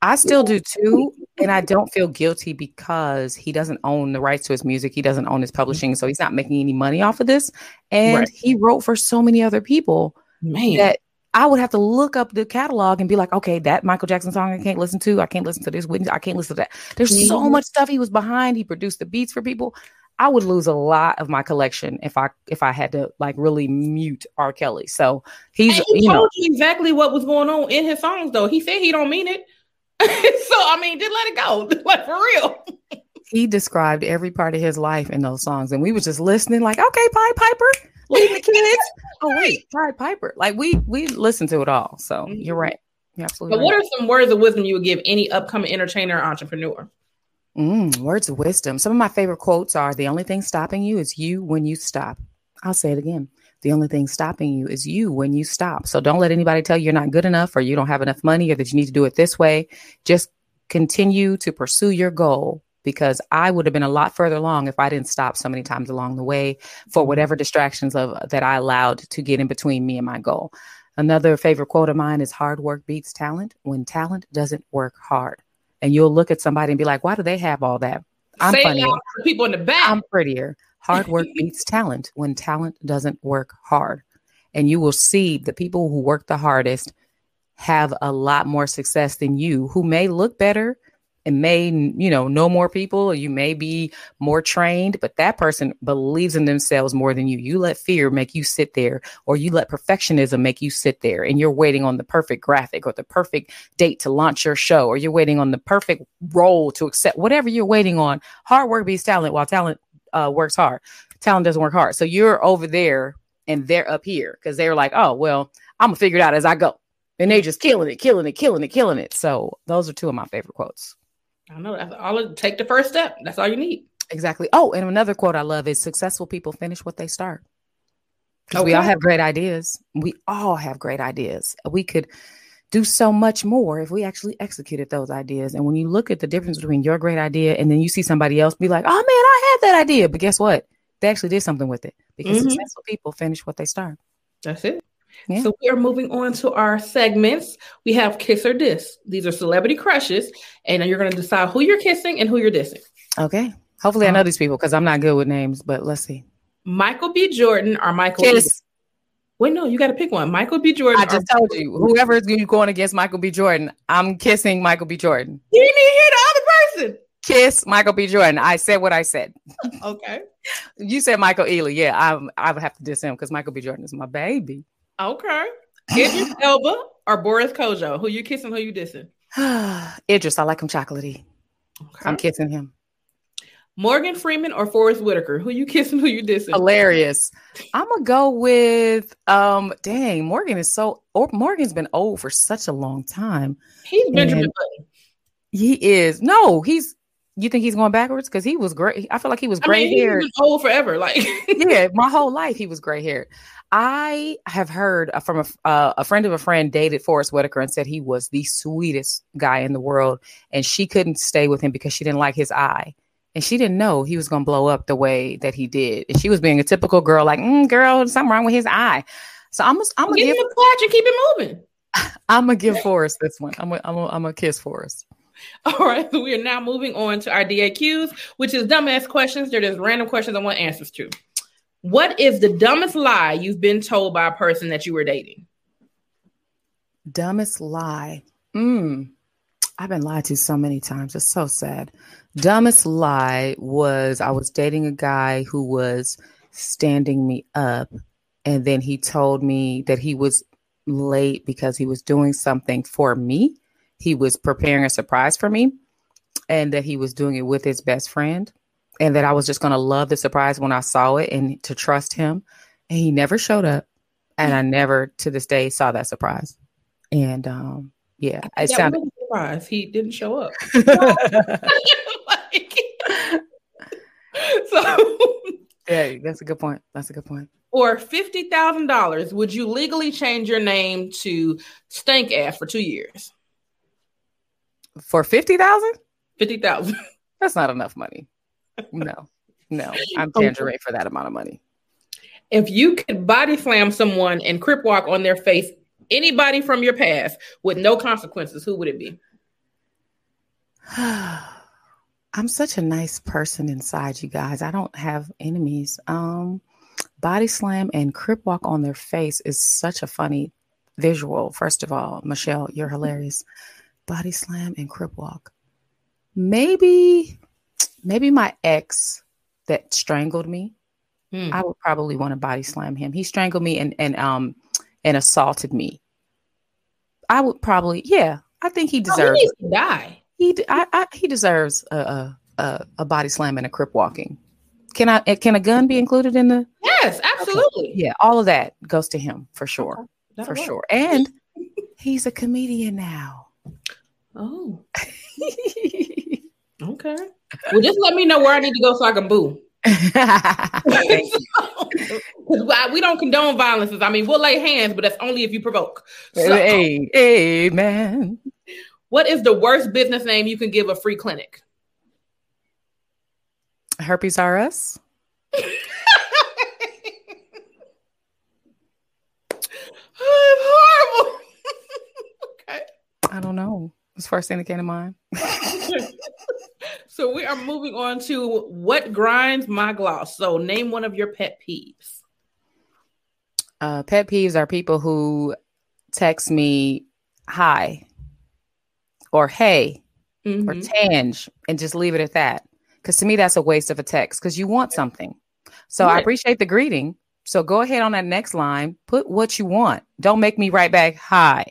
I still do too, and I don't feel guilty because he doesn't own the rights to his music. He doesn't own his publishing, so he's not making any money off of this. And Right. he wrote for so many other people. Man, that I would have to look up the catalog and be like, okay, that Michael Jackson song I can't listen to. I can't listen to this Whitney. I can't listen to that. There's so much stuff he was behind. He produced the beats for people. I would lose a lot of my collection if I if I had to like really mute R. Kelly. So he's And he you know told you exactly what was going on in his songs, though. He said he don't mean it. so I mean, just let it go, like for real. he described every part of his life in those songs, and we was just listening, like, okay, Pied Piper, leave the kids. oh wait, Pied Piper. Like we we listen to it all. So you're right. You're absolutely But right. what are some words of wisdom you would give any upcoming entertainer or entrepreneur? Mm, words of wisdom. Some of my favorite quotes are The only thing stopping you is you when you stop. I'll say it again. The only thing stopping you is you when you stop. So don't let anybody tell you you're not good enough or you don't have enough money or that you need to do it this way. Just continue to pursue your goal because I would have been a lot further along if I didn't stop so many times along the way for mm-hmm. whatever distractions of that I allowed to get in between me and my goal. Another favorite quote of mine is hard work beats talent when talent doesn't work hard. And you'll look at somebody and be like, why do they have all that? I'm Say funnier. the people in the back. I'm prettier. Hard work beats talent when talent doesn't work hard. And you will see the people who work the hardest have a lot more success than you, who may look better and may, you know, know more people, you may be more trained, but that person believes in themselves more than you. You let fear make you sit there, or you let perfectionism make you sit there, and you're waiting on the perfect graphic or the perfect date to launch your show, or you're waiting on the perfect role to accept whatever you're waiting on. Hard work beats talent, while talent uh, works hard. Talent doesn't work hard. So you're over there and they're up here because they're like, oh, well, I'm gonna figure it out as I go. And they're just killing it, killing it, killing it, killing it. So those are two of my favorite quotes. I know that's all. It, take the first step. That's all you need. Exactly. Oh, and another quote I love is successful people finish what they start. 'Cause we all have great ideas. We all have great ideas. We could do so much more if we actually executed those ideas. And when you look at the difference between your great idea and then you see somebody else be like, oh man, I had that idea. But guess what? They actually did something with it because Mhm. successful people finish what they start. That's it. Yeah. So we are moving on to our segments. We have kiss or diss. These are celebrity crushes, and you're going to decide who you're kissing and who you're dissing. Okay. Hopefully I uh-huh. know these people because I'm not good with names, but let's see. Michael B. Jordan or Michael. E. Kiss. Wait, no, you got to pick one. Michael B. Jordan. I just told you, whoever is going against Michael B. Jordan, I'm kissing Michael B. Jordan. You didn't even hear the other person. Kiss Michael B. Jordan. I said what I said. Okay. You said Michael Ealy. Yeah, I'm, I would have to diss him because Michael B. Jordan is my baby. Okay. Idris Elba or Boris Kodjoe? Who you kissing? Who you dissing? Idris, I like him chocolatey. Okay. I'm kissing him. Morgan Freeman or Forest Whitaker? Who you kissing? Who you dissing? Hilarious. I'm gonna go with um. Dang, Morgan is so. Or Morgan's been old for such a long time. He's Benjamin Button. He is. No, he's. You think he's going backwards? Because he was great. I feel like he was I gray mean, haired. old forever. Like, yeah, my whole life he was gray haired. I have heard uh, from a uh, a friend of a friend dated Forest Whitaker and said he was the sweetest guy in the world, and she couldn't stay with him because she didn't like his eye, and she didn't know he was going to blow up the way that he did, and she was being a typical girl, like, mm, "Girl, something wrong with his eye." So I'm gonna I'm gonna give give him a clutch and keep it moving. I'm gonna give Forest this one. I'm gonna I'm gonna, I'm gonna kiss Forest. All right, so we are now moving on to our DAQs, which is dumbass questions. They're just random questions I want answers to. What is the dumbest lie you've been told by a person that you were dating? Dumbest lie. Mm. I've been lied to so many times. It's so sad. Dumbest lie was I was dating a guy who was standing me up, and then he told me that he was late because he was doing something for me. He was preparing a surprise for me, and that he was doing it with his best friend, and that I was just going to love the surprise when I saw it and to trust him. And he never showed up, and I never to this day saw that surprise. And um, yeah, it That sounded. was surprise. He didn't show up. Like- so, yeah, that's a good point. That's a good point. for fifty thousand dollars, would you legally change your name to Stank Ass for two years? For fifty thousand, Fifty thousand. that's not enough money. No, no, I'm Okay. tangerine for that amount of money. If you could body slam someone and crip walk on their face, anybody from your past with no consequences, who would it be? I'm such a nice person inside, you guys. I don't have enemies. Um, body slam and crip walk on their face is such a funny visual. First of all, Michelle, you're hilarious. Body slam and crip walk. Maybe, maybe my ex that strangled me. Hmm. I would probably want to body slam him. He strangled me and and um and assaulted me. I would probably, yeah. I think he Oh, deserves. he needs to die. He I he deserves a, a a body slam and a crip walking. Can I? Can a gun be included in the? Yes, absolutely. Yeah, all of that goes to him for sure, That'll for work. sure. And he's a comedian now. Oh, okay. Well, just let me know where I need to go so I can boo. Thank you. Because we don't condone violences. I mean, we'll lay hands, but that's only if you provoke. So, Hey, amen. what is the worst business name you can give a free clinic? Herpes R Us. I'm horrible. okay. I don't know. It's the first thing that came to mind. So we are moving on to what grinds my gloss. So name one of your pet peeves. Uh, pet peeves are people who text me hi or hey or Mhm. tange and just leave it at that. Because to me, that's a waste of a text because you want something. So I appreciate the greeting. So go ahead on that next line, put what you want. Don't make me write back hi.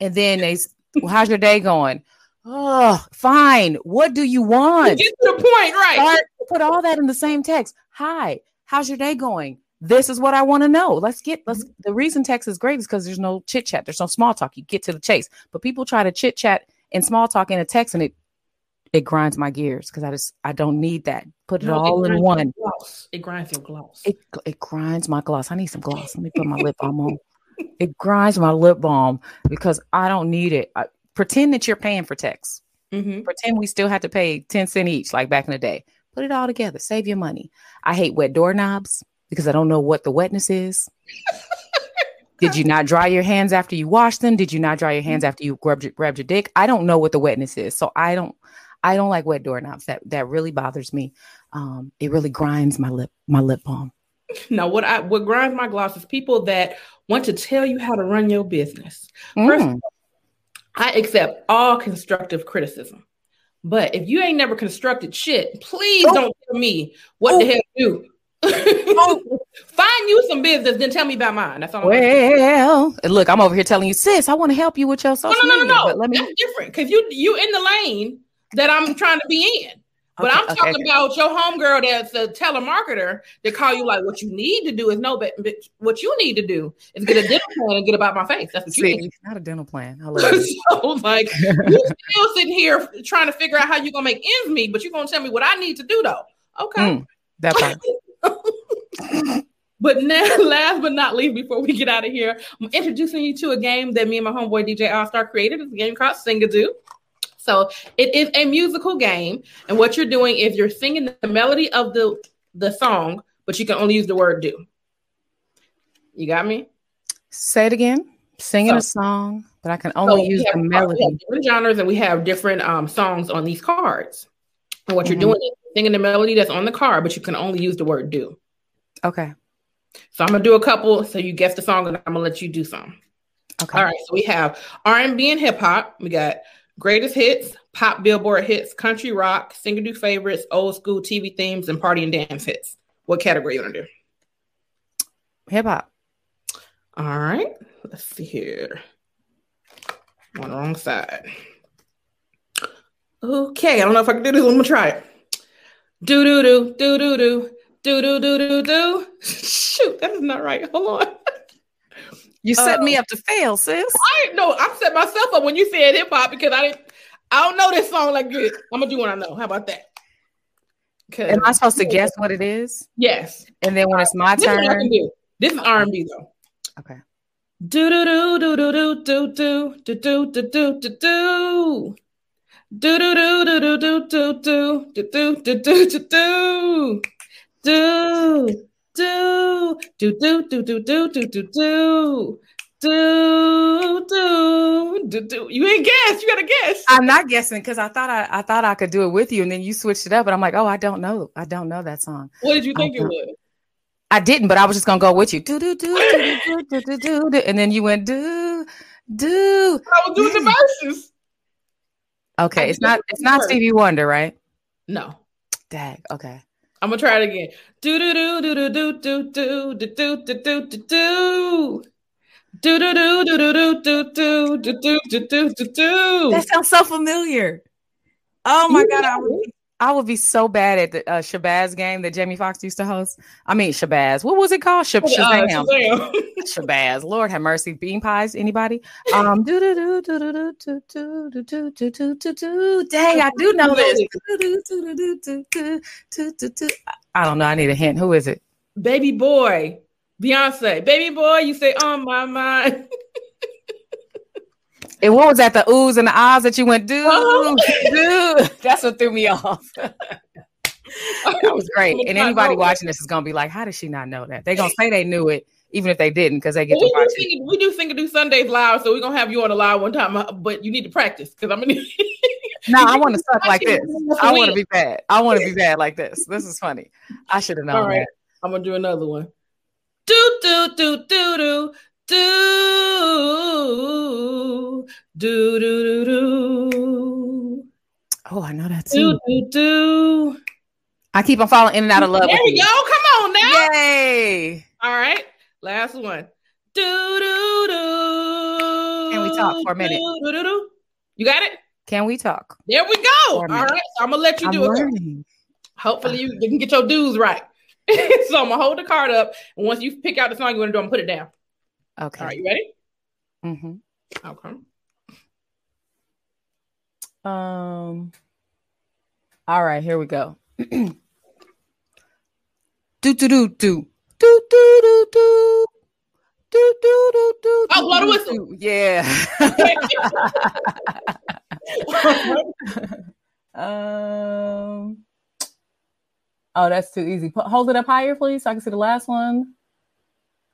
And then they, well, how's your day going? Oh, fine. What do you want? Get to the point, right? Start- put all that in the same text. Hi, how's your day going? This is what I want to know. Let's get let's mm-hmm. the reason text is great is because there's no chit chat, there's no small talk. You get to the chase. But people try to chit chat and small talk in a text and it it grinds my gears because I just I don't need that. Put it No, all in one. gloss. It grinds your gloss. It it grinds my gloss. I need some gloss. Let me put my lip balm on. It grinds my lip balm because I don't need it. I, pretend that you're paying for text Mhm. pretend we still had to pay 10 cent each like back in the day. Put it all together. Save your money. I hate wet doorknobs because i don't know what the wetness is. Did you not dry your hands after you washed them? Did you not dry your hands after you grabbed your, grabbed your dick? I don't know what the wetness is. So i don't i don't like wet doorknobs. That that really bothers me. Um it really grinds my lip my lip balm No, what I what grinds my gloss is people that want to tell you how to run your business. First, Mm. I accept all constructive criticism. But if you ain't never constructed shit, please Oh. don't tell me what the hell to do. Find you some business, then tell me about mine. That's all. I'm well and look i'm over here telling you sis i want to help you with your no, social no, no, media no, but no. let me That's different because you you in the lane that I'm trying to be in. But Okay, I'm okay, talking okay. about your homegirl that's a telemarketer that call you like, what you need to do is no, but but what you need to do is get a dental plan and get about my face. That's what you need. See, not a dental plan. I love it. so like you still sitting here trying to figure out how you're gonna make ends meet, but you're gonna tell me what I need to do though. Okay. Mm, that part. But now, last but not least, before we get out of here, I'm introducing you to a game that me and my homeboy DJ All Star created. It's a game called Singadoo. So it is a musical game, and what you're doing is you're singing the melody of the the song, but you can only use the word "do." You got me? Say it again. Singing So- a song, but I can only So use the we melody. have different genres, and we have different um, songs on these cards. And what Mhm. you're doing is singing the melody that's on the card, but you can only use the word "do." Okay. So I'm gonna do a couple, so you guess the song, and I'm gonna let you do some. Okay. All right, so we have R&B and hip hop. We got greatest hits, pop Billboard hits, country rock, single do favorites, old school TV themes, and party and dance hits. What category you want to do? Hip hop. All right, let's see here. On the wrong side. Okay, I don't know if I can do this. I'm gonna try it. Do do do do do do do do do do do. Shoot, that is not right. Hold on. You set Uh, me up to fail, sis. I no, I set myself up when you said hip hop because I didn't. I don't know this song like this. I'm gonna do what I know. How about that? Am I supposed to guess what it is? Yes. And then when it's my This is what I can turn. do. This is R and B though. Okay. Do do do do do do do do do do do do do. Do do do do do do do do do do do do do do. Do do do do do do do do do do. Do do do. You ain't guess. You gotta guess. I'm not guessing because I thought I, I thought I could do it with you, and then you switched it up, and I'm like, oh, I don't know, I don't know that song. What did you think it was? I didn't, but I was just gonna go with you. Do do do do do do do do, do, and then you went do do. I was doing the verses. Okay, it's not it's not. Stevie Wonder, right? No. Dag. Okay. I'm gonna try it again. Do do do do do do do do do do do do do. Do do do do do do do do do do do do do. That sounds so familiar. Oh my god, I would, I would be so bad at the uh, Shabazz game that Jamie Foxx used to host. I mean Shabazz. What was it called? Shab- Uh, Shazam. Shazam. Shabazz. Lord have mercy. Bean pies. Anybody? Um. Do do do do do do do do do do do do do. Dang, I do know this. I don't know. I need a hint. Who is it? Baby boy, Beyonce. Baby boy, you say on my mind. And what was that? The oohs and the ahs that you went do Uh-huh. do. That's what threw me off. that was great. And anybody watching this is gonna be like, "How did she not know that?" They're gonna say they knew it, even if they didn't, because they get to we, watch do it. sing, we do sing and do Sundays live, so we're gonna have you on the live one time, uh, but you need to practice because I'm gonna. No, I want to suck like this. I want to be. be bad. I want to be bad like this. This is funny. I should have known All right, that. I'm gonna do another one. Do do do do do do do do do do Oh, I know that too. do do. do. I keep on falling in and out of love. There you. go. Come on now. Yay! All right, last one. Do do do. Can we talk for a minute? Do, do, do. You got it. Can we talk? There we go. All right, so I'm gonna let you I'm do it. learning. Hopefully, you, you can get your dues right. so I'm gonna hold the card up, and once you pick out the song you want to do, I'm gonna put it down. Okay. All right, you ready? hmm Okay. Um. All right, here we go. do do do do do do do do. Do, do, do, do, Oh, blow the whistle. Yeah. um. Oh, that's too easy. Hold it up higher, please, so I can see the last one.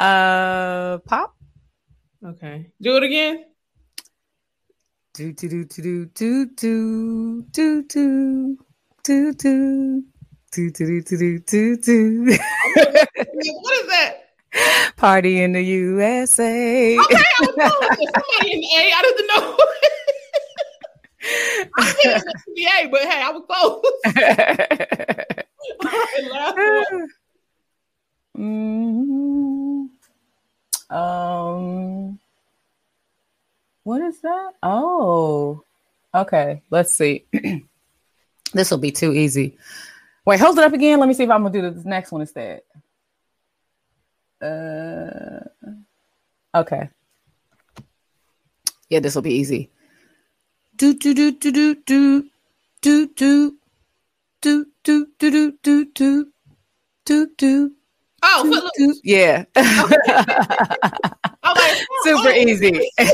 uh, pop. Okay, do it again. Do do do do do do do do do do Do, do, do, do, do, do. What is that? Party in the USA. Okay, I was close. Somebody in A. I didn't know. I didn't know the A, but hey, I was close. All right, last one. Mm, um, what is that? Oh, okay. Let's see. this will be too easy. Wait, hold it up again. Let me see if I'm gonna do this next one instead. Uh, okay. Yeah, this will be easy. Do do do do do do do do do do do do do do do Oh, Footloose. do. Yeah. Like, Super oh, easy. All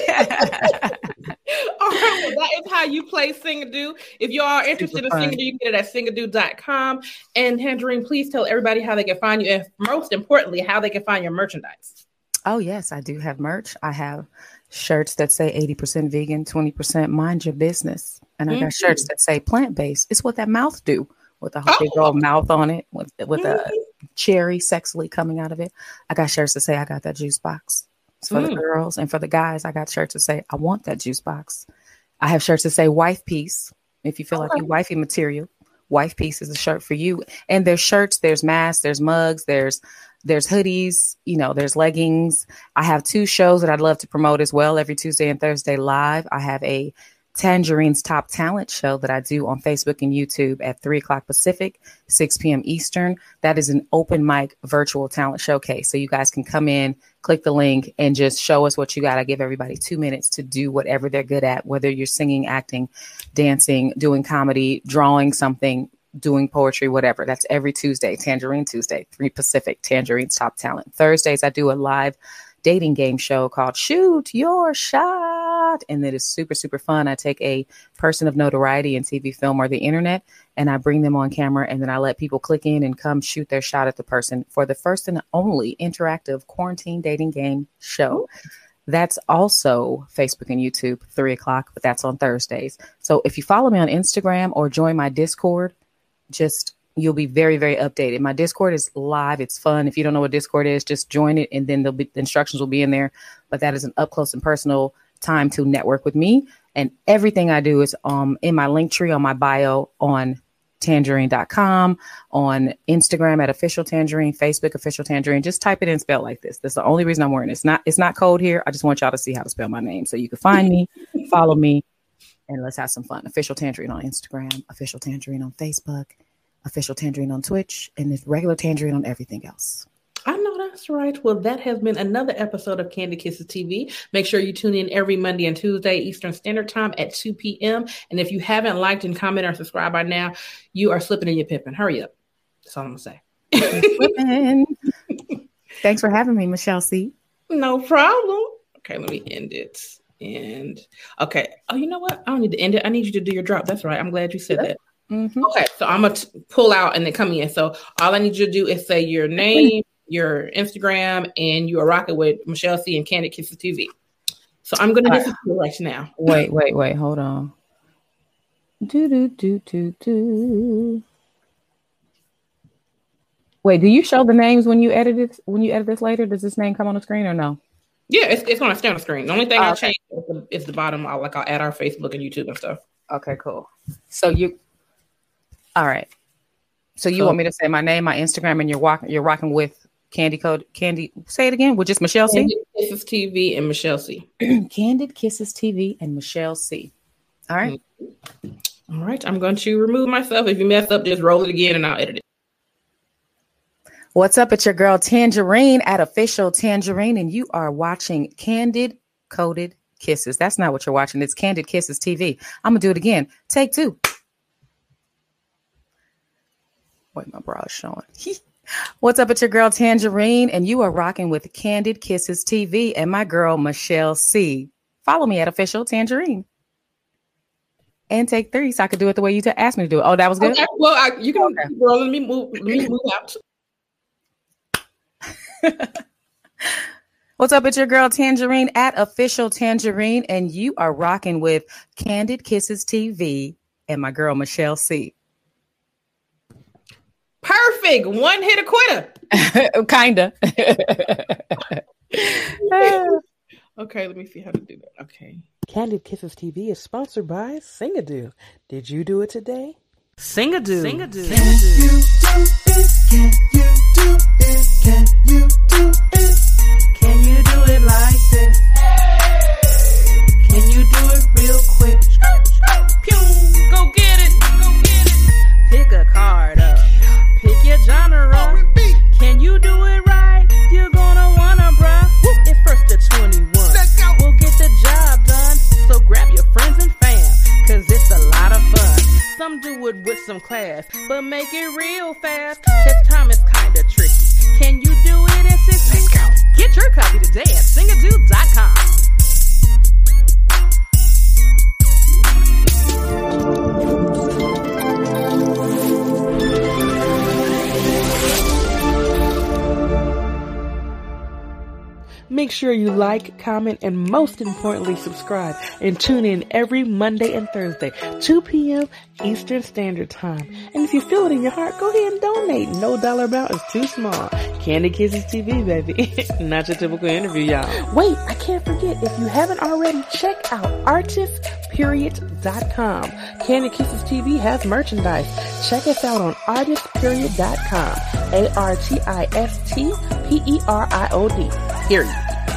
right, well, that is how you play Singadoo. If you are interested Super in fun. Singadoo, you can get it at singadoo.com. And Tangerine, please tell everybody how they can find you, and most importantly, how they can find your merchandise. Oh, yes, I do have merch. I have shirts that say 80% vegan, 20% mind your business. And I got mm-hmm. shirts that say plant based. It's what that mouth do with a big Oh. old mouth on it with, with a cherry sexily coming out of it. I got shirts to say I got that juice box. It's for the Mm. girls and for the guys. I got shirts to say I want that juice box. I have shirts to say wife piece. If you feel like you wifey material, wife piece is a shirt for you. And there's shirts, there's masks, there's mugs, there's there's hoodies, you know, there's leggings. I have two shows that I'd love to promote as well every Tuesday and Thursday live. I have a Tangerine's Top Talent show that I do on Facebook and YouTube at 3 o'clock Pacific, 6 p.m. Eastern. That is an open mic virtual talent showcase. So you guys can come in, click the link, and just show us what you got. I give everybody two minutes to do whatever they're good at, whether you're singing, acting, dancing, doing comedy, drawing something, doing poetry, whatever. That's every Tuesday, Tangerine Tuesday, 3 Pacific, Tangerine's Top Talent. Thursdays, I do a live dating game show called Shoot Your Shot. And it is super, super fun. I take a person of notoriety in TV, film, or the internet, and I bring them on camera, and then I let people click in and come shoot their shot at the person for the first and only interactive quarantine dating game show. That's also Facebook and YouTube, three o'clock, but that's on Thursdays. So if you follow me on Instagram or join my Discord, just you'll be very very updated. My discord is live. It's fun. If you don't know what discord is just join it and then the instructions will be in there. But that is an up close and personal time to network with me. And everything i do is um in my Linktree on my bio on tangerine.com on instagram at official tangerine facebook official tangerine. Just type it in spell like this. That's the only reason i'm wearing it. it's not it's not code here. I just want y'all to see how to spell my name. So you can find me follow me and let's have some fun. Official tangerine on instagram official tangerine on facebook official Tangerine on Twitch, and it's regular Tangerine on everything else. I know that's right. Well, that has been another episode of Candid Kisses TV. Make sure you tune in every Monday and Tuesday Eastern Standard Time at 2 p.m. And if you haven't liked and commented or subscribed by now, you are slipping and you're pimping. Hurry up. That's all I'm gonna say. Thanks for having me, Michelle C. no problem. Okay, let me end it. And okay. Oh, you know what? I don't need to end it. I need you to do your drop. That's right. I'm glad you said that. Mhm. Okay, so I'm gonna t- pull out and then come in. So all I need you to do is say your name, your Instagram, and you are rocking with Michelle C and Candid Kisses TV. So I'm gonna All disappear right now. Wait, wait, wait. Hold on. Do do do do do. Wait, do you show the names when you edit it? When you edit this later, does this name come on the screen or no? Yeah, it's, it's gonna stay on the screen. The only thing Oh, I okay. changed is the, is the bottom. I'll like I'll add our Facebook and YouTube and stuff. Okay, cool. So you, all right. So you So- want me to say my name, my Instagram, and you're walking, you're rocking with Candy Code Candy. Say it again. With just Michelle C. Candid Kisses TV and Michelle C. Candid Kisses TV and Michelle C. All right. Mm-hmm. All right, I'm going to remove myself. If you mess up, just roll it again and I'll edit it. What's up? It's your girl Tangerine at Official Tangerine, and you are watching Candid Coded Kisses. That's not what you're watching. It's Candid Kisses TV. I'm gonna do it again. Take two. Wait, my bra is showing. What's up? It's your girl Tangerine, and you are rocking with Candid Kisses TV and my girl Michelle C. Follow me at Official Tangerine. And take three, so I could do it the way you t- asked me to do it. Oh, that was good. Okay, well, I, you can Okay. girl, let me move. Let me move out. What's up? It's your girl Tangerine at Official Tangerine, and you are rocking with Candid Kisses TV and my girl Michelle C. Perfect. One hit a quitter. Kinda. Okay, let me see how to do that. Okay. Candid Kisses TV is sponsored by Singadoo. Did you do it today? Singadoo. Singadoo. Can you do it Can you do this? Can you your genre. Can you do it right? You're gonna wanna, bruh. It's first to 21. We'll get the job done. So grab your friends and fam, cause it's a lot of fun. Some do it with some class, but make it real fast. Cause time is kinda tricky. Can you do it in 60? Let's go. Get your copy today at singadoo.com. Make sure you like, comment, and most importantly, subscribe. And tune in every Monday and Thursday, 2 p.m. Eastern Standard Time. And if you feel it in your heart, go ahead and donate. No dollar amount is too small. Candid Kisses TV, baby. Not your typical interview, y'all. Wait, I can't forget. If you haven't already, check out artistperiod.com. Candid Kisses TV has merchandise. Check us out on artistperiod.com. A-R-T-I-S-T-P-E-R-I-O-D. Period.